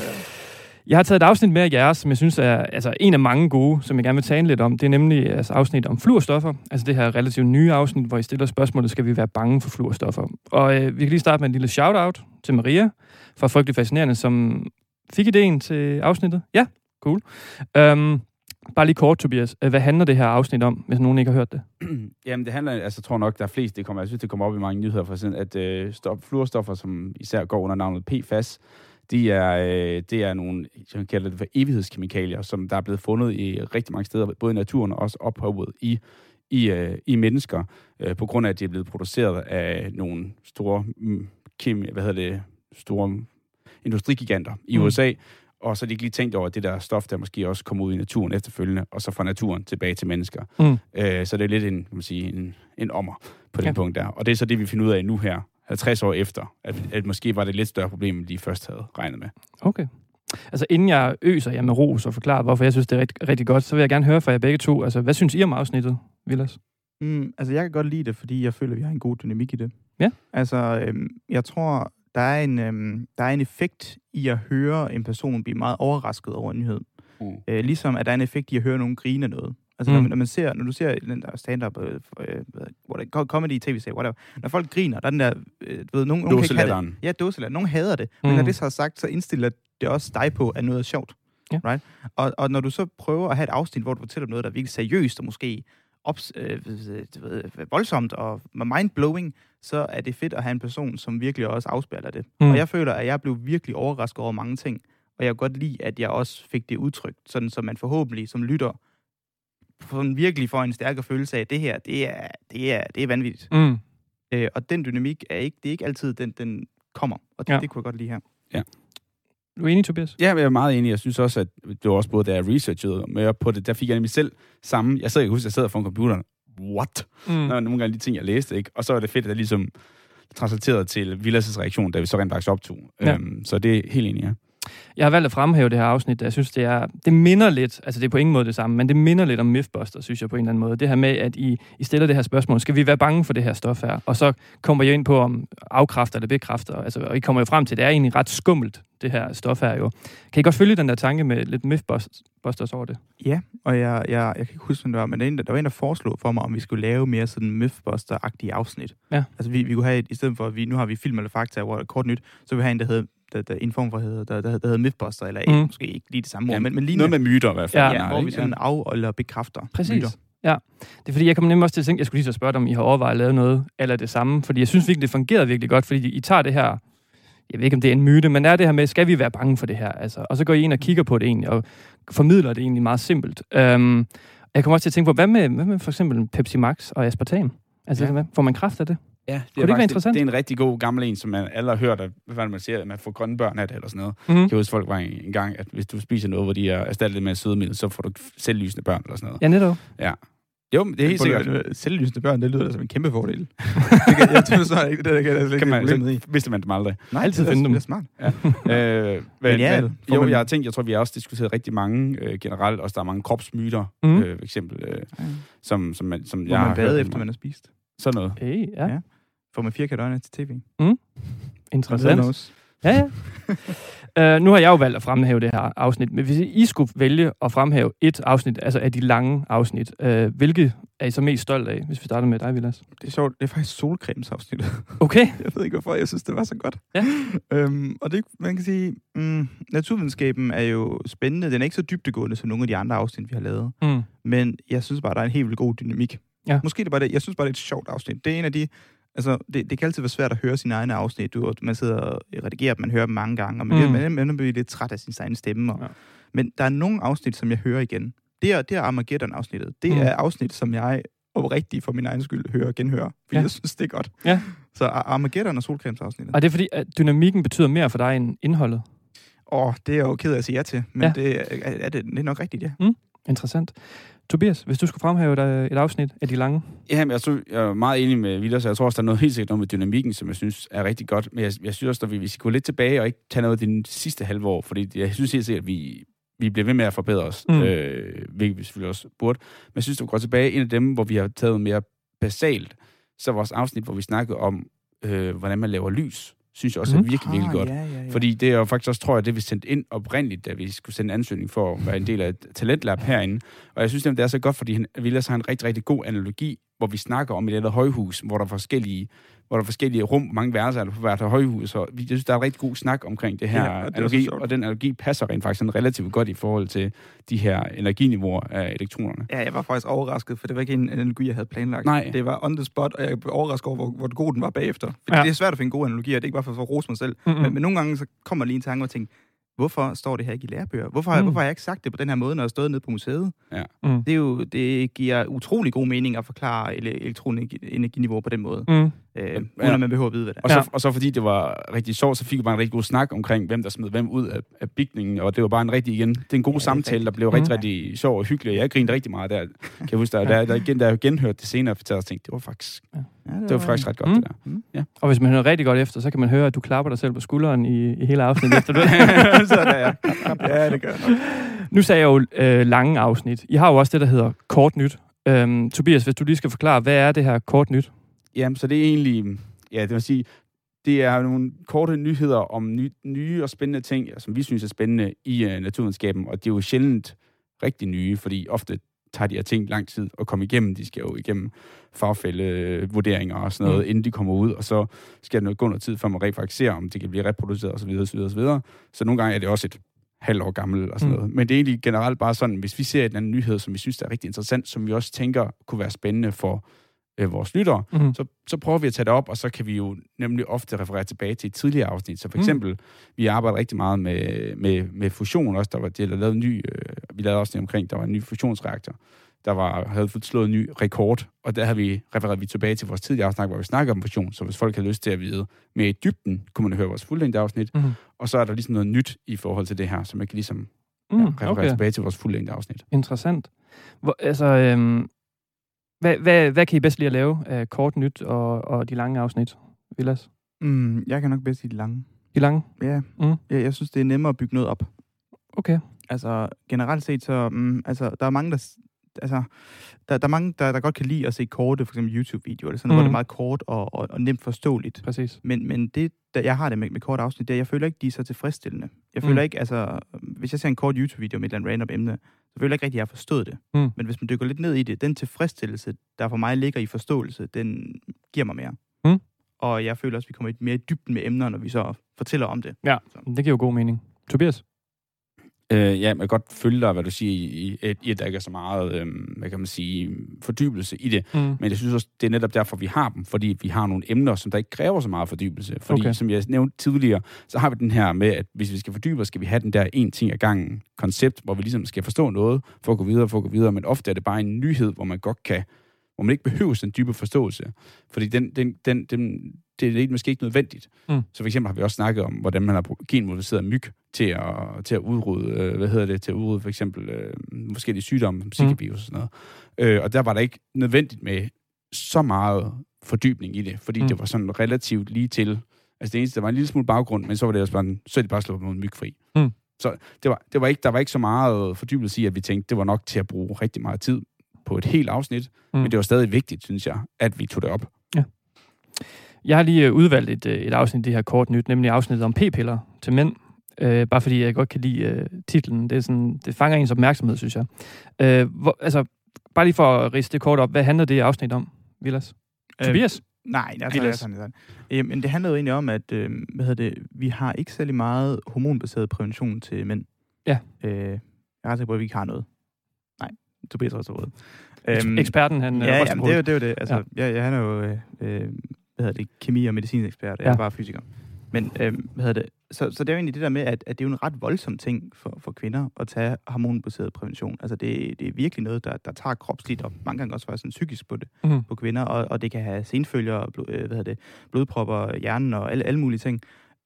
Jeg har taget et afsnit med af jeres, som jeg synes er altså, en af mange gode, som jeg gerne vil tale lidt om. Det er nemlig altså, afsnit om fluorstoffer. Altså det her relativt nye afsnit, hvor I stiller spørgsmålet, skal vi være bange for fluorstoffer? Og øh, vi kan lige starte med en lille shout-out til Maria fra Frygtelig Fascinerende, som fik ideen til afsnittet. Ja, cool. Øhm, bare lige kort, Tobias. Øh, hvad handler det her afsnit om, hvis nogen ikke har hørt det? <clears throat> Jamen, det handler, altså, jeg tror nok, der er flest, det kommer, jeg synes, det kommer op i mange nyheder for sådan, at øh, stop, fluorstoffer, som især går under navnet PFAS, de er, øh, det er nogle, jeg kalder det for evighedskemikalier, som der er blevet fundet i rigtig mange steder, både i naturen og også ophobet i, i, øh, i mennesker, øh, på grund af, at de er blevet produceret af nogle store, mm, kemi, hvad hedder det, store industrigiganter i Mm. USA, og så har de ikke lige tænkt over, at det der stof, der måske også kommer ud i naturen efterfølgende, og så fra naturen tilbage til mennesker. Mm. Øh, så det er lidt en, kan man sige, en, en ommer på det Ja. ja. punkt der. Og det er så det, vi finder ud af nu her, 50 år efter, at, at måske var det et lidt større problem, end de først havde regnet med. Okay. Altså inden jeg øser jer med ros og forklarer, hvorfor jeg synes, det er rigtig, rigtig godt, så vil jeg gerne høre fra jer begge to. Altså, hvad synes I om afsnittet, Vilas? Mm, altså, jeg kan godt lide det, fordi jeg føler, at vi har en god dynamik i det. Ja. Altså, øhm, jeg tror, der er, en, øhm, der er en effekt i at høre en person blive meget overrasket over en nyhed. Mm. Øh, ligesom at der er en effekt i at høre nogen grine noget. Altså, Mm. mm. når, man, når, man ser, når du ser den der stand-up, øh, øh, comedy, tv-serie, whatever, når folk griner, der er den der, øh, du ved, nogen, nogen kan ikke det. Dåselatteren. Ja, dåselatter. Nogen hader det. Men Mm. når det så er sagt, så indstiller det også dig på, at noget er sjovt. Ja. Right? Og, og når du så prøver at have et afsnit, hvor du fortæller noget, der er virkelig seriøst og måske ops, øh, ved, voldsomt og mind-blowing, så er det fedt at have en person, som virkelig også afspiller det. Mm. Mm. Og jeg føler, at jeg blev virkelig overrasket over mange ting. Og jeg kan godt lide, at jeg også fik det udtrykt, sådan så man forhåbentlig som lytter sådan virkelig får en stærkere følelse af, at det her, det er, det er, det er vanvittigt. Mm. Øh, og den dynamik er ikke, det er ikke altid, den, den kommer. Og det, Ja. ja. det kunne jeg godt lide her. Du er enig, Tobias? Ja, jeg er meget enig. Jeg synes også, at det var også både, da jeg researchede med på det, der fik jeg nemlig selv samme. Jeg sad, jeg kan huske, jeg sad foran computeren. What? Mm. Mm. Nogle gange de ting, jeg læste, ikke? Og så var det fedt, at jeg ligesom translaterede til Villas' reaktion, da vi så rent faktisk optog. Ja. Ja. Øhm, så det er helt enig, ja. Jeg har valgt at fremhæve det her afsnit, da jeg synes, det er, det minder lidt, altså det er på ingen måde det samme, men det minder lidt om Mythbuster, synes jeg på en eller anden måde. Det her med, at I, I stiller det her spørgsmål, skal vi være bange for det her stof her? Og så kommer jeg ind på, om afkræfter eller bekræfter, altså, og I kommer jo frem til, at det er egentlig ret skummelt, det her stof her jo. Kan I godt følge den der tanke med lidt Mythbusters over det? Ja, og jeg, jeg, jeg kan ikke huske, hvem det var, men der, var en, der, der var en, der foreslog for mig, om vi skulle lave mere sådan Mythbuster-agtige afsnit. Ja. Altså vi, vi kunne have, et, i stedet for, at vi, nu har vi film eller fakta, hvor det er kort nyt, så vi have en, der hedder der, der, en form for, der, der, der hedder Mythbuster, eller Mm. måske ikke lige det samme ord, Ja, men, men lige Noget med myter i hvert fald. Ja, ja, hvor vi sådan af eller bekræfter Præcis. myter. Ja, det er fordi, jeg kommer nemlig også til at tænke, jeg skulle lige så spørge dig, om I har overvejet at lave noget eller det samme, fordi jeg synes virkelig, det fungerede virkelig godt, fordi I tager det her, jeg ved ikke, om det er en myte, men er det her med, skal vi være bange for det her? Altså, og så går I ind og kigger på det egentlig, og formidler det egentlig meget simpelt. Um, jeg kommer også til at tænke på, hvad med, hvad med for eksempel Pepsi Max og aspartam? Altså, Ja. ja. får man kraft af det? Ja, det, det ikke være faktisk- interessant? Det er en rigtig god gammel en, som man alle har hørt, at, hvad det, man siger, at man får grønne børn af det, eller sådan noget. Mm-hmm. Jeg kan huske, folk var en, en gang, at hvis du spiser noget, hvor de er erstattet med sødemiddel, så får du selvlysende børn, eller sådan noget. Ja, netop. Jo, men det er helt sikkert. Selvlysende børn, det lyder da som en kæmpe fordel. <laughs> det kan, jeg tror snart ikke, det der kan jeg slet Kan ikke man, problemet i. så vidste man dem aldrig. Nej, altid det er- finde dem. Det er smart. øh, <laughs> men, men, Får jo, man- jeg har tænkt, jeg tror, vi har også diskuteret rigtig mange øh, generelt, også der er mange kropsmyter, mm. øh, for eksempel, øh, Ja. som, som, man, som Hvor jeg har man hørt bade om. efter, man har spist. Sådan noget. Hey, ja. Ja. Får man firkant øjne til tv. Interessant. Ja, ja. Uh, <laughs> nu har jeg jo valgt at fremhæve det her afsnit, men hvis I skulle vælge at fremhæve et afsnit, altså af de lange afsnit, uh, hvilket er I så mest stolt af, hvis vi starter med dig, Vilas? Det er sjovt, det er faktisk solcremesafsnittet. Okay. <laughs> Jeg ved ikke, hvorfor jeg synes, det var så godt. Ja. <laughs> Øhm, og det, man kan sige, mm, naturvidenskaben er jo spændende. Den er ikke så dybtegående som nogle af de andre afsnit, vi har lavet. Mm. Men jeg synes bare, der er en helt vildt god dynamik. Ja. Måske det bare det. Jeg synes bare, det er et sjovt afsnit. Det er en af de... Altså, det, det kan altid være svært at høre sine egne afsnit. Du, man sidder og redigerer dem, man hører dem mange gange, og man, Mm. mm. man, man, man bliver lidt træt af sin egen stemme. Og, Ja. Men der er nogle afsnit, som jeg hører igen. Det er, det er Armageddon-afsnittet. Det Mm. mm. er afsnit, som jeg oprigtigt for min egen skyld hører og genhører. Fordi Ja. jeg synes, det er godt. Ja. Så Ar- Armageddon og solcremesafsnittet. Og det er fordi, at dynamikken betyder mere for dig end indholdet. Åh, det er jeg jo ked af at sige ja til. Men Ja. det, er, er det, det er nok rigtigt, ja. Interessant. Tobias, hvis du skulle fremhæve et, et afsnit af de lange. Ja, men jeg, synes, jeg er meget enig med Vilas, så jeg tror også, der er noget helt sikkert noget med dynamikken, som jeg synes er rigtig godt. Men jeg, jeg synes også, at vi, vi skal gå lidt tilbage og ikke tage noget af det sidste halve år, fordi jeg synes helt sikkert, at vi, vi bliver ved med at forbedre os, Mm. mm. øh, hvilket vi selvfølgelig også burde. Men jeg synes, at vi går tilbage, en af dem, hvor vi har taget mere basalt, så vores afsnit, hvor vi snakkede om, øh, hvordan man laver lys, synes jeg også Mm. er virkelig, virkelig godt. Ah, Ja, ja, ja. Fordi det er jo faktisk også, tror jeg, det vi sendte ind oprindeligt, da vi skulle sende en ansøgning for at være en del af et talentlab herinde. Og jeg synes nemlig, det er så godt, fordi han, Vilas har en rigtig, rigtig god analogi, hvor vi snakker om et eller andet højhus, hvor der er forskellige, hvor der er forskellige rum, mange værelser er der på hvert højhus. Og vi- jeg synes, der er en rigtig god snak omkring det her Ja, det analogi, og den analogi passer rent faktisk sådan relativt godt i forhold til de her energiniveauer af elektronerne. Ja, jeg var faktisk overrasket, for det var ikke en analogi, jeg havde planlagt. Nej. Det var on the spot, og jeg blev overrasket over, hvor, hvor god den var bagefter. Fordi Ja. det er svært at finde gode analogier, det er ikke bare for, for at rose mig selv. Mm-mm. Mm. Men, men nogle gange så kommer lige en tanke og tænker, hvorfor står det her ikke i lærebøger? Hvorfor, Mm. mm. hvorfor har jeg ikke sagt det på den her måde, når jeg stod nede på museet? Mm. Det, er jo, det giver utrolig god mening at forklare ele- elektroenerginiveau på den måde, Mm. Øh, Ja. uden at man behøver at vide, hvad det er. Og så, Ja. og så fordi det var rigtig sjovt, så fik vi bare en rigtig god snak omkring, hvem der smed hvem ud af, af bygningen, og det var bare en rigtig, igen, det er en god Ja, ja, det samtale, der blev Mhm. rigtig, rigtig sjov og hyggelig. Jeg grinede rigtig meget der, kan jeg huske, der, der, der, igen, da jeg genhørte det senere, fortalte jeg tænkte, det var faktisk, Ja, det var faktisk ret godt, Mm. det der. Og hvis man hører rigtig godt efter, så kan man høre, at du klapper dig selv på skulderen i, i hele afsnittet efter det. så der, ja. ja, det gør jeg nok. Nu sagde jeg jo øh, lange afsnit. I har jo også det, der hedder kort nyt. Øhm, Tobias, hvis du lige skal forklare, hvad er det her kort nyt? Jamen, så det er egentlig, ja, det vil sige, det er nogle korte nyheder om ny, nye og spændende ting, som vi synes er spændende i uh, naturvidenskaben, og det er jo sjældent rigtig nye, fordi ofte tager de her ting lang tid at komme igennem. De skal jo igennem fagfældevurderinger og sådan noget, Mm. inden de kommer ud, og så skal der noget, gå noget tid, før man rent faktisk ser, om det kan blive reproduceret osv. osv., osv. Så nogle gange er det også et halvt år gammel og sådan Mm. noget. Men det er egentlig generelt bare sådan, hvis vi ser en anden nyhed, som vi synes er rigtig interessant, som vi også tænker kunne være spændende for øh, vores lyttere, Mm. så, så prøver vi at tage det op, og så kan vi jo nemlig ofte referere tilbage til et tidligere afsnit. Så for Mm. eksempel, vi arbejder rigtig meget med, med, med fusion også. Der var, de havde lavet en ny, øh, vi lavede også omkring, der var en ny fusionsreaktor, der var, havde fået slået en ny rekord, og der har vi refereret vi tilbage til vores tidligere afsnit, hvor vi snakker om fusion, så hvis folk har lyst til at vide mere i dybden, kunne man høre vores fuldlængde afsnit, Mm. og så er der ligesom noget nyt i forhold til det her, så man kan ligesom Mm. ja, referere Okay, tilbage til vores fuldlængde afsnit. interessant. Hvor, altså, øhm, hvad, hvad, hvad kan I bedst lide at lave af kort nyt og, og de lange afsnit, Vilas? Mm, jeg kan nok bedst lide det lange. De lange? Ja, Mm. jeg, jeg synes, det er nemmere at bygge noget op. Okay. Altså, generelt set, så, mm, altså, der er mange, der, altså, der, der er mange, der, der godt kan lide at se korte, for eksempel YouTube-videoer, eller sådan, mm. hvor Mm. det er meget kort og, og, og nemt forståeligt. Præcis. Men, men det, der, jeg har det med, med kort afsnit, det er, jeg føler ikke, de er så tilfredsstillende. Jeg Mm. føler ikke, altså, hvis jeg ser en kort YouTube-video med et eller andet random emne, føler jeg ikke rigtig, at jeg har forstået det. Mm. Men hvis man dykker lidt ned i det, den tilfredsstillelse, der for mig ligger i forståelse, den giver mig mere. Mm. Og jeg føler også, at vi kommer lidt mere i dybden med emner, når vi så fortæller om det. Ja, det giver jo god mening. Tobias? Øh, ja, man kan godt følge dig, hvad du siger, i, i, i at der ikke er så meget, øh, hvad kan man sige, fordybelse i det. Mm. Men jeg synes også, det er netop derfor, vi har dem, fordi vi har nogle emner, som der ikke kræver så meget fordybelse. Fordi, Okay. som jeg nævnte tidligere, så har vi den her med, at hvis vi skal fordybe skal vi have den der en ting ad gangen koncept, hvor vi ligesom skal forstå noget, for at gå videre, for at gå videre, men ofte er det bare en nyhed, hvor man godt kan, hvor man ikke behøver den dybe forståelse. Fordi den, den, den, den, det er måske ikke nødvendigt. Mm. Så for eksempel har vi også snakket om, hvordan man har genmodificeret myg til at, til at udrydde, øh, hvad hedder det, til at udrydde for eksempel øh, forskellige sygdomme, Zika-virus og sådan noget. Øh, og der var der ikke nødvendigt med så meget fordybning i det, fordi Mm. mm. det var sådan relativt lige til. Altså det eneste, der var en lille smule baggrund, men så var det også bare, en- så er det bare slået noget mygfri. Mm. Så det var, det var ikke, der var ikke så meget fordybelse i, at vi tænkte, det var nok til at bruge rigtig meget tid på et helt afsnit, Mm. men det var stadig vigtigt, synes jeg, at vi tog det op. Jeg har lige øh, udvalgt et, øh, et afsnit af det her kort nyt, nemlig afsnittet om p-piller til mænd. Øh, bare fordi jeg godt kan lide øh, titlen. Det, er sådan, det fanger ens opmærksomhed, synes jeg. Øh, hvor, altså, bare lige for at riste det kort op. Hvad handler det afsnit om, Vilas? Øh, Tobias? Nej, jeg tager Vilas. det sådan, sådan. Øh, men det handler jo egentlig om, at øh, hvad hedder det, vi har ikke særlig meget hormonbaseret prævention til mænd. Ja. Øh, jeg er ret sikker på, at vi ikke har noget. Nej, Tobias har også Øhm, Eksperten, han øh, ja, jamen, det er jo det. Er jo det. Altså, ja. jeg, han er jo øh, øh, hvad hedder det, kemi- og medicinekspert. Jeg Ja. er bare fysiker. Men øh, hvad hedder det? Så, så det er jo egentlig det der med, at, at det er jo en ret voldsom ting for, for kvinder at tage hormonbaseret prævention. Altså det, det er virkelig noget, der, der tager kropsligt og mange gange også faktisk psykisk på det Mhm. på kvinder, og, og det kan have senfølger, blod, øh, hvad hedder det, blodpropper, hjernen og alle, alle mulige ting.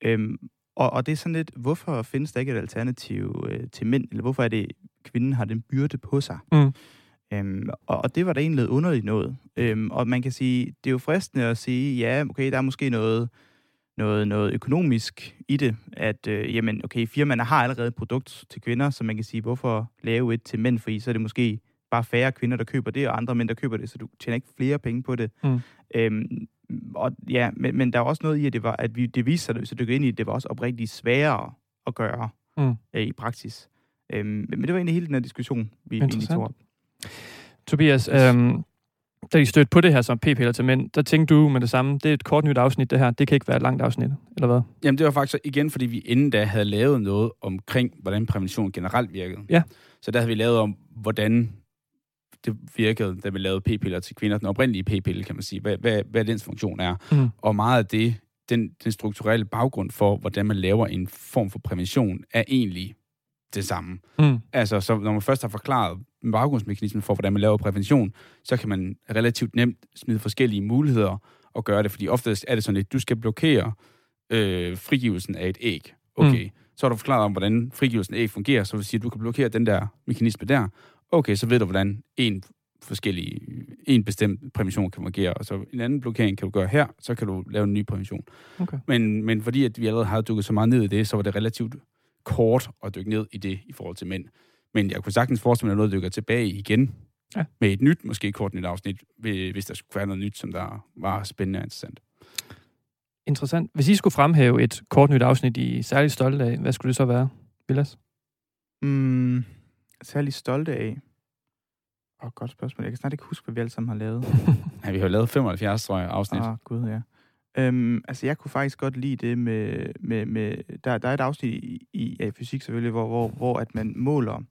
Øhm, og, og det er sådan lidt, hvorfor findes der ikke et alternativ øh, til mænd, eller hvorfor er det, kvinden har den byrde på sig? Mm. Øhm, og, og det var da egentlig lidt underligt noget. Øhm, og man kan sige, det er jo fristende at sige, ja, okay, der er måske noget, noget, noget økonomisk i det, at øh, jamen, okay, firmaerne har allerede et produkt til kvinder, så man kan sige, hvorfor lave et til mænd, fordi så er det måske bare færre kvinder, der køber det, og andre mænd, der køber det, så du tjener ikke flere penge på det. Mm. Øhm, og ja, men, men der er også noget i, at det, var, at vi, det viste sig, at hvis du dykker ind i det, det var også oprigtigt sværere at gøre Mm. øh, i praksis. Øhm, men det var egentlig hele den her diskussion, vi egentlig tog op. Tobias, øhm, da I stødte på det her som p-piller til mænd, der tænkte du med det samme, det er et kort nyt afsnit det her, det kan ikke være et langt afsnit, eller hvad? Jamen, det var faktisk igen, fordi vi inden da havde lavet noget omkring, hvordan prævention generelt virkede. Ja. Så der havde vi lavet om, hvordan det virkede, da vi lavede p-piller til kvinder. Den oprindelige p-pille, kan man sige. Hvad, hvad, hvad dens funktion er. Mm. Og meget af det, den, den strukturelle baggrund for, hvordan man laver en form for prævention, er egentlig det samme. Mm. Altså, så når man først har forklaret baggrundsmekanismen for, hvordan man laver prævention, så kan man relativt nemt smide forskellige muligheder og gøre det, fordi oftest er det sådan lidt, du skal blokere øh, frigivelsen af et æg. Okay, mm. så har du forklaret om, hvordan frigivelsen af æg fungerer, så vil sige, at du kan blokere den der mekanisme der. Okay, så ved du, hvordan en forskellig, en bestemt prævention kan fungere, og så en anden blokering kan du gøre her, så kan du lave en ny prævention. Okay. Men, men fordi at vi allerede har dykket så meget ned i det, så var det relativt kort at dykke ned i det i forhold til mænd. Men jeg kunne sagtens forestille mig, at noget dykker tilbage igen Ja. med et nyt, måske kort nyt afsnit, hvis hvis der skulle være noget nyt, som der var spændende og interessant. Interessant. Hvis I skulle fremhæve et kort nyt afsnit, I er særligt stolte af, hvad skulle det så være, Vilas? Mm, særlig stolte af? Åh, godt spørgsmål. Jeg kan snart ikke huske, hvad vi alle sammen har lavet. <laughs> Ja, vi har jo lavet 75, tror jeg, afsnit. Åh, oh, gud, ja. Øhm, altså, jeg kunne faktisk godt lide det med... med, med der, der er et afsnit i, i ja, fysik selvfølgelig, hvor, hvor, hvor at man måler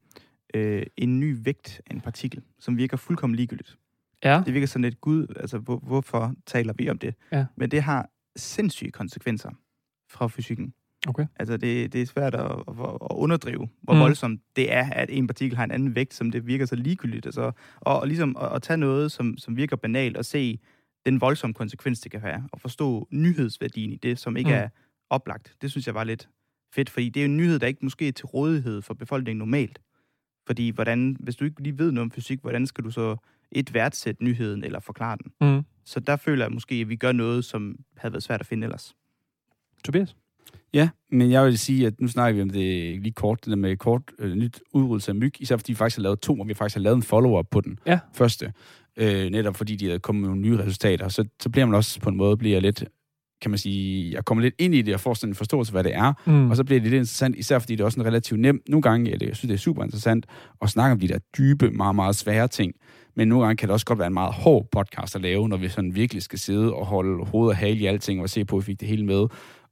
øh, en ny vægt af en partikel, som virker fuldkommen ligegyldigt. Ja. Det virker sådan lidt, gud, altså, hvor, hvorfor taler vi om det? Ja. Men det har sindssyge konsekvenser fra fysikken. Okay. Altså, det, det er svært at, at, underdrive, hvor Mm. voldsomt det er, at en partikel har en anden vægt, som det virker så ligegyldigt. Altså, og, og ligesom at, at tage noget, som, som virker banalt, og se den voldsomme konsekvens, det kan have, og forstå nyhedsværdien i det, som ikke Mm. er oplagt. Det synes jeg var lidt fedt, fordi det er jo en nyhed, der ikke måske er til rådighed for befolkningen normalt. Fordi hvordan, hvis du ikke lige ved noget om fysik, hvordan skal du så et værdsætte nyheden eller forklare den? Mm. Så der føler jeg måske, at vi gør noget, som havde været svært at finde ellers. Tobias? Ja, men jeg vil sige, at nu snakker vi om det lige kort, det der med kort øh, nyt udryddelse af myg, især fordi vi faktisk har lavet to, og vi faktisk har lavet en follow-up på den Ja. første, øh, netop fordi de havde kommet med nogle nye resultater, så, så bliver man også på en måde bliver lidt, kan man sige, jeg kommer lidt ind i det og får sådan en forståelse, hvad det er, Mm. og så bliver det lidt interessant, især fordi det er også en relativt nem. Nogle gange det, jeg synes, det er super interessant at snakke om de der dybe, meget, meget svære ting. Men nogle gange kan det også godt være en meget hård podcast at lave, når vi sådan virkelig skal sidde og holde hovedet og hale i alting, og se på, at vi fik det hele med.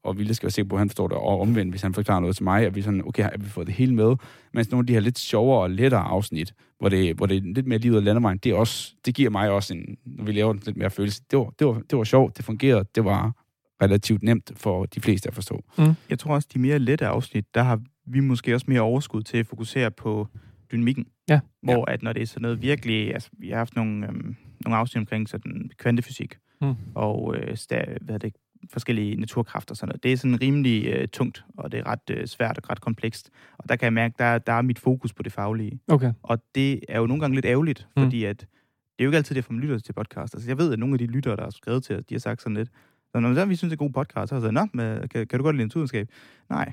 Og Ville skal være sikker på, at han forstår det, og omvendt, hvis han forklarer noget til mig, at vi sådan, okay, har vi fået det hele med? Mens nogle af de her lidt sjovere og lettere afsnit, hvor det, hvor det er lidt mere livet af landevejen, det, er også, det giver mig også en, når vi laver den lidt mere følelse. Det var, det var, det var sjovt, det fungerede, det var relativt nemt for de fleste at forstå. Jeg tror også, de mere lette afsnit, der har vi måske også mere overskud til at fokusere på dynamikken. Ja. Hvor at når det er sådan noget virkelig... Altså, vi har haft nogle, øhm, nogle afsnit omkring sådan kvantefysik Mm. og øh, sta, hvad er det, forskellige naturkræfter og sådan noget. Det er sådan rimelig øh, tungt, og det er ret øh, svært og ret komplekst. Og der kan jeg mærke, der, der er mit fokus på det faglige. Okay. Og det er jo nogle gange lidt ærgerligt, Mm. fordi at det er jo ikke altid det, for man lytter til podcast. Altså, jeg ved, at nogle af de lyttere, der har skrevet til os, de har sagt sådan lidt, så når så, vi synes, det er en god podcast, så har jeg sagt, Nå, men, kan, kan, du godt lide naturvidenskab? Nej.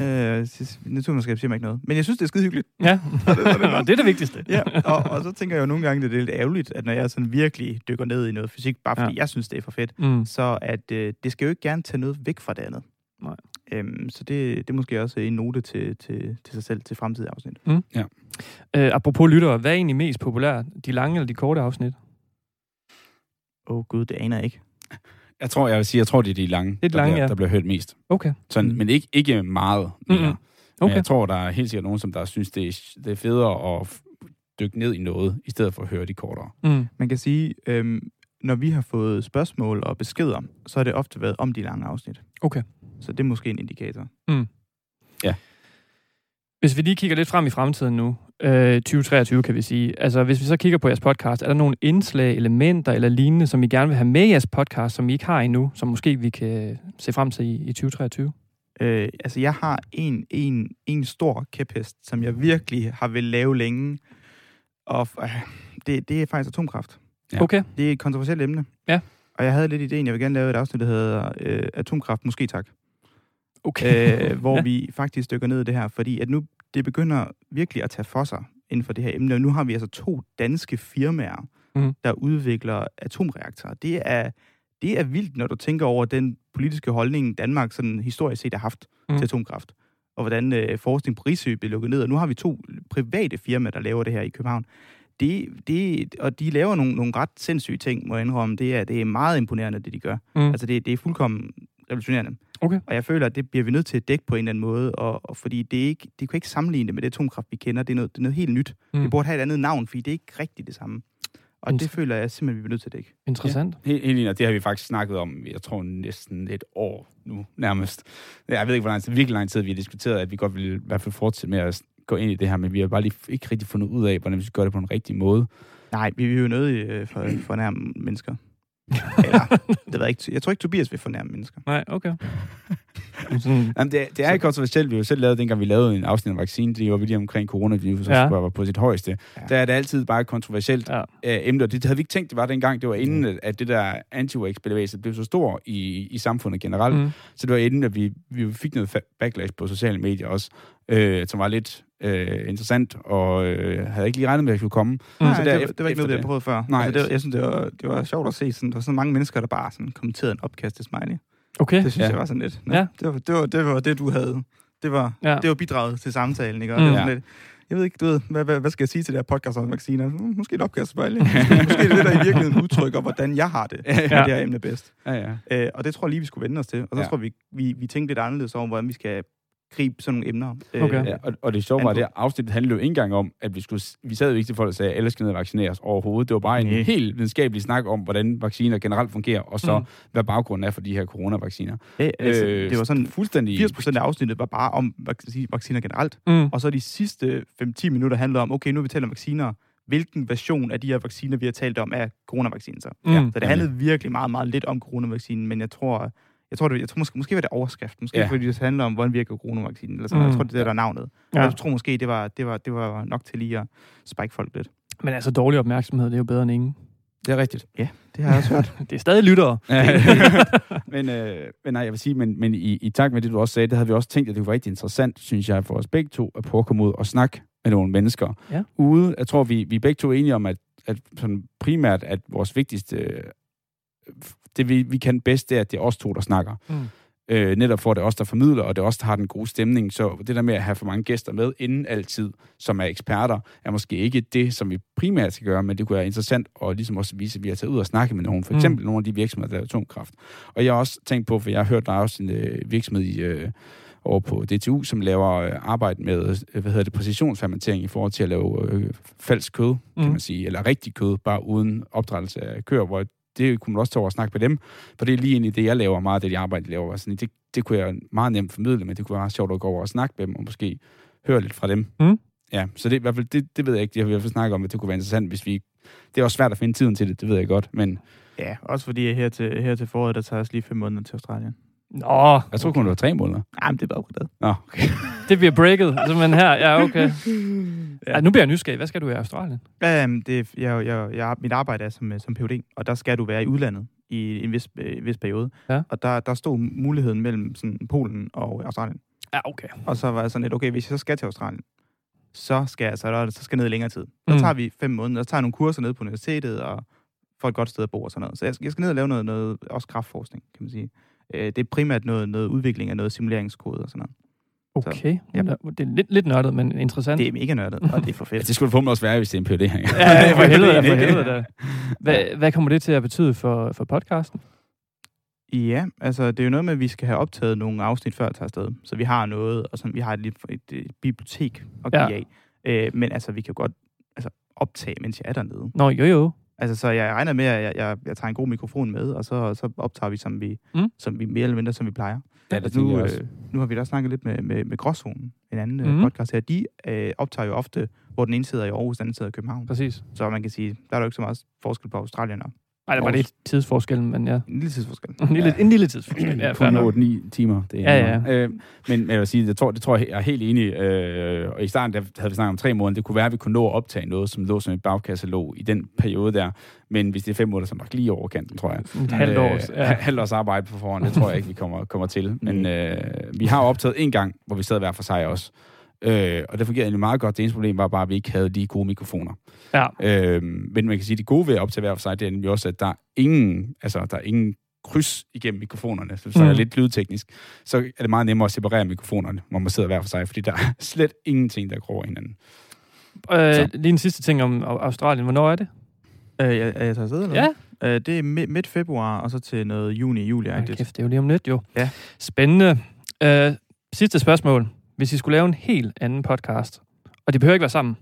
Øh, naturvidenskab siger mig ikke noget. Men jeg synes, det er skide hyggeligt. Ja, det, <laughs> så det, <laughs> og det er det vigtigste. ja, og, og, så tænker jeg jo nogle gange, det er lidt ærgerligt, at når jeg sådan virkelig dykker ned i noget fysik, bare fordi Ja. ja. jeg synes, det er for fedt, Mm. så at øh, det skal jo ikke gerne tage noget væk fra det andet. Nej. Øhm, så det, det er måske også en note til, til, til sig selv til fremtidige afsnit. Øh, apropos lyttere, hvad er egentlig mest populært? De lange eller de korte afsnit? Åh oh, gud, det aner jeg ikke. Jeg tror, jeg vil sige, jeg tror, det er de lange, de der, lange, bliver, ja. der bliver hørt mest. Okay. Sådan, Mm. Men ikke, ikke meget mere. Men Okay. jeg tror, der er helt sikkert nogen, som der synes, det er, det er federe at dykke ned i noget, i stedet for at høre de kortere. Mm. Man kan sige, øhm, når vi har fået spørgsmål og beskeder, så har det ofte været om de lange afsnit. Okay. Så det er måske en indikator. Hvis vi lige kigger lidt frem i fremtiden nu, øh, 2023 kan vi sige, altså hvis vi så kigger på jeres podcast, er der nogle indslag, elementer eller lignende, som I gerne vil have med i jeres podcast, som I ikke har endnu, som måske vi kan se frem til i, i 2023? Øh, altså, jeg har en, en, en stor kæphest, som jeg virkelig har vil lave længe. Og øh, det, det er faktisk atomkraft. Ja. Okay. Det er et kontroversielt emne. Ja. Og jeg havde lidt ideen, jeg vil gerne lave et afsnit, der hedder øh, Atomkraft, måske tak. Okay. øh, hvor <laughs> Ja. vi faktisk dykker ned i det her, fordi at nu det begynder virkelig at tage for sig inden for det her emne. Og nu har vi altså to danske firmaer, mm. der udvikler atomreaktorer. Det er, det er vildt, når du tænker over den politiske holdning, Danmark sådan historisk set har haft mm. til atomkraft. Og hvordan øh, forskning på Risø blev lukket ned. Og nu har vi to private firmaer, der laver det her i København. Det, det, og de laver nogle, nogle ret sindssyge ting, må jeg indrømme. Det er, det er meget imponerende, det de gør. Mm. Altså, det, det er fuldkommen revolutionerende. Okay. Og jeg føler, at det bliver vi nødt til at dække på en eller anden måde, og, og fordi det er ikke, det kan ikke sammenligne det med det atomkraft, vi kender. Det er noget, det er noget helt nyt. Mm. Det burde have et andet navn, fordi det er ikke rigtigt det samme. Og Inter- det føler jeg simpelthen, vi bliver nødt til at dække. Interessant. Helt, helt enig, og det har vi faktisk snakket om, jeg tror næsten et år nu, nærmest. Jeg ved ikke, hvor lang tid, virkelig lang tid vi har diskuteret, at vi godt vil i hvert fald fortsætte med at gå ind i det her, men vi har bare lige ikke rigtig fundet ud af, hvordan vi skal gøre det på en rigtig måde. Nej, vi vil jo nødt øh, for, fornærme mennesker. <laughs> Eller, det ved jeg ikke. Jeg tror ikke, Tobias vil fornærme mennesker. Nej, okay. <laughs> Sådan, Jamen, det, det er ikke kontroversielt. Vi har jo selv lavet, dengang vi lavede en afsnit om vaccine, det var vi lige omkring coronavirus, som Ja. ja. var på sit højeste. Ja. Der er det altid bare et kontroversielt ja. øh, emne, og det havde vi ikke tænkt, det var dengang. Det var inden, at, at det der anti-vax-bevægelse blev så stor i, i samfundet generelt. Mm. Mm. Så det var inden, at vi, vi fik noget backlash på sociale medier også, øh, som var lidt øh, interessant, og øh, havde ikke lige regnet med, at det skulle komme. Mm. Nej, Så det, der var, efter- det var ikke noget, vi havde prøvet før. Nej. Altså, det var, jeg synes, det var, det var sjovt at se. Sådan, der var sådan mange mennesker, der bare sådan, kommenterede en opkast til smiley. Okay. Det synes Ja. jeg var sådan lidt. Nå, Ja. det, var, det, var, det var det, du havde. Det var, Ja. det var bidraget til samtalen, ikke? Og Mm. det var Ja. sådan lidt, jeg ved ikke, du ved, hvad, hvad, hvad skal jeg sige til det her podcast om vacciner? Mm, Måske et opkast. <laughs> Måske, måske det er det, der i virkeligheden udtrykker, hvordan jeg har det med Ja. det her emne bedst. Ja, ja. Øh, og det tror jeg lige, vi skulle vende os til. Og så Ja. tror jeg, vi, vi, vi tænkte lidt anderledes over, hvordan vi skal gribe sådan nogle emner. Øh, Okay. Ja, og, og det sjove var, at det her afsnit handlede jo ikke engang om, at vi skulle... Vi sad jo ikke til folk, der sagde, at alle skal ned og vaccineres overhovedet. Det var bare en Nej. helt videnskabelig snak om, hvordan vacciner generelt fungerer, og så Mm. hvad baggrunden er for de her coronavacciner. Ja, altså, Øh, det var sådan, Fuldstændig... 80 procent af afsnittet var bare om vac- vacciner generelt. Mm. Og så de sidste 5-10 minutter handlede om, okay, nu har vi talt om vacciner. Hvilken version af de her vacciner, vi har talt om, er coronavaccinen så? Mm. Så det handlede virkelig meget, meget lidt om coronavaccinen, men jeg tror, jeg tror, det, jeg tror måske, måske var det overskrift. Måske Ja. ja. fordi det handler om, hvordan virker coronavaccinen. Eller sådan. Mm. Mm. Jeg tror, det er det, der er navnet. Ja. Ja. Jeg tror måske, det var, det, var, det var nok til lige at spike folk lidt. Men altså, dårlig opmærksomhed, det er jo bedre end ingen. Det er rigtigt. Det har jeg også hørt. <laughs> Det er stadig lyttere. <laughs> men, øh, men nej, jeg vil sige, men, men i, i takt med det, du også sagde, det havde vi også tænkt, at det var rigtig interessant, synes jeg, for os begge to, at prøve at komme ud og snakke med nogle mennesker Ja. ude. Jeg tror, vi, vi er begge to enige om, at, at sådan primært, at vores vigtigste, øh, det vi, vi kan bedst, det er, at det er os to, der snakker. Mm. Øh, netop for, at det er os, der formidler, og det er os, der har den gode stemning. Så det der med at have for mange gæster med inden altid, som er eksperter, er måske ikke det, som vi primært skal gøre, men det kunne være interessant at ligesom også vise, at vi har taget ud og snakket med nogen. For Mm. eksempel nogle af de virksomheder, der laver atomkraft. Og jeg har også tænkt på, for jeg har hørt, der er også en øh, virksomhed i, øh, over på DTU, som laver øh, arbejde med, øh, hvad hedder det, præcisionsfermentering i forhold til at lave øh, falsk kød, mm. kan Mm. man sige, eller rigtig kød, bare uden opdrættelse af køer, hvor det kunne man også tage over og snakke med dem, for det er lige i det, jeg laver, meget af det, de arbejde, jeg laver. Sådan, det, det kunne jeg meget nemt formidle, men det kunne være meget sjovt at gå over og snakke med dem, og måske høre lidt fra dem. Mm. Ja, så det, i hvert fald, det, det ved jeg ikke, det har vi i hvert fald snakket om, at det kunne være interessant, hvis vi... Det er også svært at finde tiden til det, det ved jeg godt, men Ja, også fordi her til, her til foråret, der tager os lige fem måneder til Australien. Nå, jeg tror kun, det var tre måneder. Jamen, det er bare det. Nå, okay. <laughs> det bliver breaket. Simpelthen her. Ja, okay. <laughs> Ja. nu bliver jeg nysgerrig. Hvad skal du i Australien? Um, det, jeg, jeg, jeg, mit arbejde er som, øh, som PhD, og der skal du være i udlandet i en vis, øh, vis periode. Ja. Og der, der stod muligheden mellem sådan, Polen og Australien. Ja, okay. Og så var jeg sådan lidt, okay, hvis jeg så skal til Australien, så skal jeg, så, så skal jeg ned i længere tid. Så Mm. tager vi fem måneder, så tager jeg nogle kurser ned på universitetet, og får et godt sted at bo og sådan noget. Så jeg, jeg skal ned og lave noget, noget også kraftforskning, kan man sige. Øh, det er primært noget, noget udvikling af noget simuleringskode og sådan noget. Okay. ja. Det er lidt, lidt nørdet, men interessant. Det er mega nørdet, og det er for Ja, fedt. det skulle formentlig også være, hvis det er en PhD her. Ja, ja, for helvede, for <laughs> helvede da. Hvad, hvad kommer det til at betyde for, for podcasten? Ja, altså det er jo noget med, at vi skal have optaget nogle afsnit før at tage afsted. Så vi har noget, og sådan, vi har et, et, et, et bibliotek at give Ja. ja. af. Øh, men altså, vi kan jo godt altså, optage, mens jeg er dernede. Nå, jo jo. Altså, så jeg regner med, at jeg, jeg, jeg tager en god mikrofon med, og så, så optager vi, som vi, Mm. som vi mere eller mindre, som vi plejer. Ja, det Altså, nu, øh, nu har vi da snakket lidt med, med, med Gråzonen, en anden mm. podcast her. De øh, optager jo ofte, hvor den ene sidder i Aarhus, den anden sidder i København. Præcis. Så man kan sige, der er jo ikke så meget forskel på Australien og Nej, der var lidt tidsforskellen, men ja. en lille tidsforskel. En lille, en lille tidsforskel. Ja, kun nok. 8-9 timer. Det er Ja, ja, ja. Øh, men, men jeg vil sige, det tror, det tror jeg, jeg er helt enig. Øh, og i starten der havde vi snakket om tre måneder. Det kunne være, at vi kunne nå at optage noget, som lå som et bagkatalog i den periode der. Men hvis det er fem måneder, så er det nok lige over kanten, tror jeg. Et halvt år. Øh, Ja. halvt års arbejde på forhånd, det tror jeg ikke, vi kommer, kommer til. Men øh, vi har optaget en gang, hvor vi sad hver for sig også. Øh, og det fungerede egentlig meget godt. Det eneste problem var bare, at vi ikke havde lige gode mikrofoner. Ja. Øh, men man kan sige, at det gode ved at optage hver for sig, det er nemlig også, at der er ingen, altså, der er ingen kryds igennem mikrofonerne. Så der Mm. er lidt lydteknisk, så er det meget nemmere at separere mikrofonerne, hvor man sidder hver for sig, fordi der er <laughs> slet ingenting, der går over hinanden. Øh, Så. lige en sidste ting om Au- Australien. Hvornår er det? Øh, jeg, er jeg tager afsted, eller Ja. Øh, det er midt, februar, og så til noget juni-juli. Ej, agtigt. kæft, det er jo lige om lidt, jo. Ja. Spændende. Øh, sidste spørgsmål. Hvis I skulle lave en helt anden podcast, og det behøver ikke være sammen,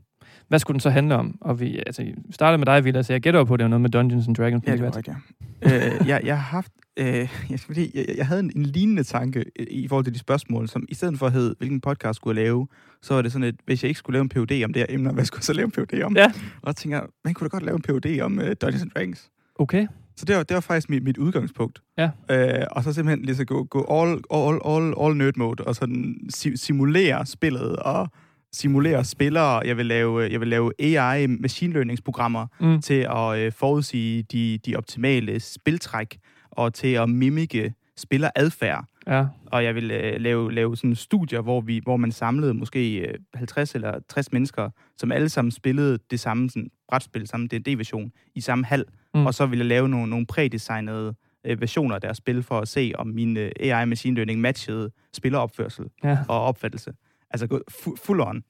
hvad skulle den så handle om? Og vi, altså, vi starter med dig, Villa, så jeg gætter på, at det er noget med Dungeons and Dragons. Ja, det er rigtigt, ja. øh, jeg, jeg har haft... Øh, jeg, fordi jeg, jeg havde en, en lignende tanke i, forhold til de spørgsmål, som i stedet for at hedde, hvilken podcast skulle jeg lave, så var det sådan, at hvis jeg ikke skulle lave en PhD om det her emne, hvad skulle jeg så lave en PhD om? Ja. Og jeg tænker, man kunne da godt lave en PhD om uh, Dungeons and Dragons. Okay. Så det var, det var faktisk mit, mit udgangspunkt. Ja. Øh, og så simpelthen lige så gå, gå all, all, all, all nerd mode, og sådan si, simulere spillet, og simulere spillere. Jeg vil lave, jeg vil lave AI machine learning-programmer Mm. til at øh, forudsige de, de optimale spiltræk, og til at mimike spilleradfærd. Ja. Og jeg vil øh, lave, lave sådan studier, hvor, vi, hvor man samlede måske øh, 50 eller 60 mennesker, som alle sammen spillede det samme sådan, brætspil, samme D&D-version, i samme hal. Mm. Og så ville jeg lave nogle, nogle prædesignede øh, versioner af deres spil, for at se, om min øh, AI machine learning matchede spilleropførsel Ja, og opfattelse. Altså fu- full on.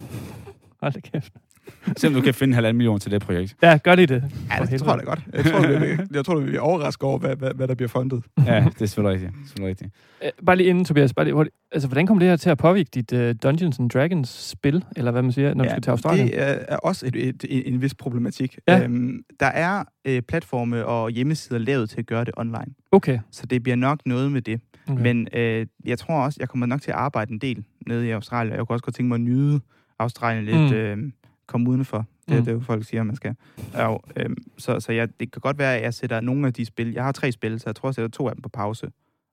hold da kæft. Se om du kan finde en halvanden million til det projekt. Ja, gør de det. Ja, det tror jeg da godt. Jeg tror, det vil, <laughs> jeg tror, det vil overraske over, hvad, hvad, hvad der bliver fundet. Ja, det er selvfølgelig rigtigt. Det er selvfølgelig rigtigt. Øh, Bare lige inden, Tobias. Bare lige, hurtigt. altså, hvordan kommer det her til at påvirke dit uh, Dungeons and Dragons spil, eller hvad man siger, når du skal til Australien? Det er, er også et, et, et, en vis problematik. Ja. Øhm, der er øh, platforme og hjemmesider lavet til at gøre det online. Okay. Så det bliver nok noget med det. okay. Men øh, jeg tror også, jeg kommer nok til at arbejde en del nede i Australien. Jeg kunne også godt tænke mig at nyde Australien lidt. Mm. Øh, komme udenfor. Det, Mm. det er jo folk siger, man skal. Og, øh, så så jeg, det kan godt være, at jeg sætter nogle af de spil... Jeg har tre spil, så jeg tror, jeg sætter to af dem på pause.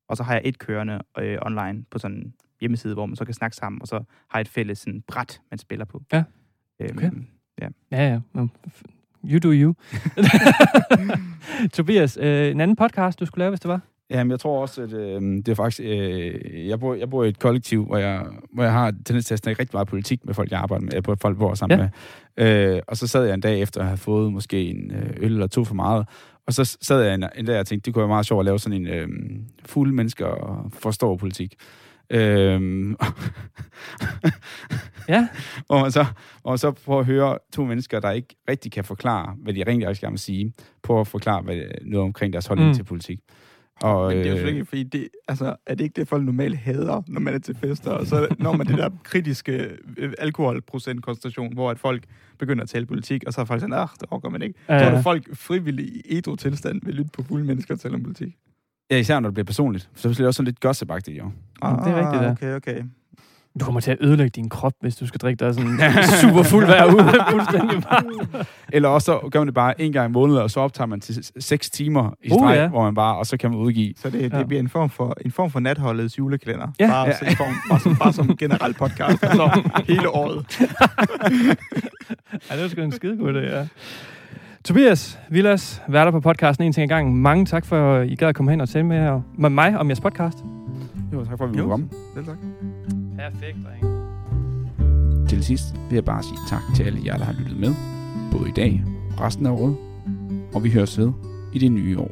Og så har jeg et kørende øh, online på sådan en hjemmeside, hvor man så kan snakke sammen, og så har jeg et fælles sådan, bræt, man spiller på. Ja. Øhm, Okay. Ja, ja. F- You do you. <laughs> <laughs> Tobias, øh, en anden podcast, du skulle lave, hvis det var? Jamen, jeg tror også, at øh, det er faktisk... Øh, jeg, bor, jeg bor i et kollektiv, hvor jeg, hvor jeg har tendens til at snakke rigtig meget politik med folk, jeg arbejder med, på folk, bor sammen Ja. med. Øh, og så sad jeg en dag efter at have fået måske en øh, øl eller to for meget, og så sad jeg en, en dag og tænkte, det kunne være meget sjovt at lave sådan en øh, fuld mennesker og forstår politik. Øh, <laughs> Ja. man så, man så prøver at høre to mennesker, der ikke rigtig kan forklare, hvad de rent faktisk gerne vil sige, på at forklare hvad, noget omkring deres holdning mm. til politik. Og, Men det er jo øh, selvfølgelig ikke, fordi det, altså, er det ikke det, folk normalt hader, når man er til fester? Og så når man det der kritiske øh, alkoholprocentkoncentration, hvor at folk begynder at tale politik, og så er folk sådan, ah, det overgår man ikke. Ja, Ja. Tror ja. du, folk frivilligt i ædru tilstand vil lytte på fulde mennesker og tale om politik? Ja, især når det bliver personligt. Så er det også sådan lidt gossipagtigt, jo. Ah, det er rigtigt, ja. Okay, okay. Du kommer til at ødelægge din krop, hvis du skal drikke dig sådan <laughs> super fuld hver uge. <laughs> Fuldstændig bare. Eller også så gør man det bare en gang i måneden, og så optager man til s- seks timer i Uh, streg, ja. uh, hvor man bare, og så kan man udgive. Så det, Ja. det bliver en form for, en form for natholdets julekalender. Ja. Bare, Ja. ja. Form, bare, som, bare som generel podcast. Så <laughs> hele året. Ja, det var sgu en skide god idé, ja. Tobias, Vilas, værter på podcasten En ting ad gangen. Mange tak for, at I gad at komme hen og tale med, her, med mig om jeres podcast. Jo, tak for, at vi kunne komme. Selv tak. Perfekt, drenge. Til sidst vil jeg bare sige tak til alle jer, der har lyttet med. Både i dag og resten af året. Og vi høres ved i det nye år.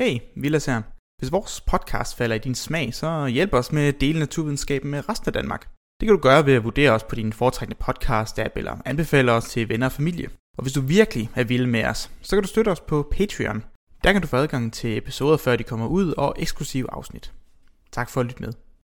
Hey, Vilas her. Hvis vores podcast falder i din smag, så hjælp os med at dele naturvidenskaben med resten af Danmark. Det kan du gøre ved at vurdere os på din foretrækkende podcast-app eller anbefale os til venner og familie. Og hvis du virkelig er vild med os, så kan du støtte os på Patreon. Der kan du få adgang til episoder, før de kommer ud, og eksklusive afsnit. Tak for at lytte med.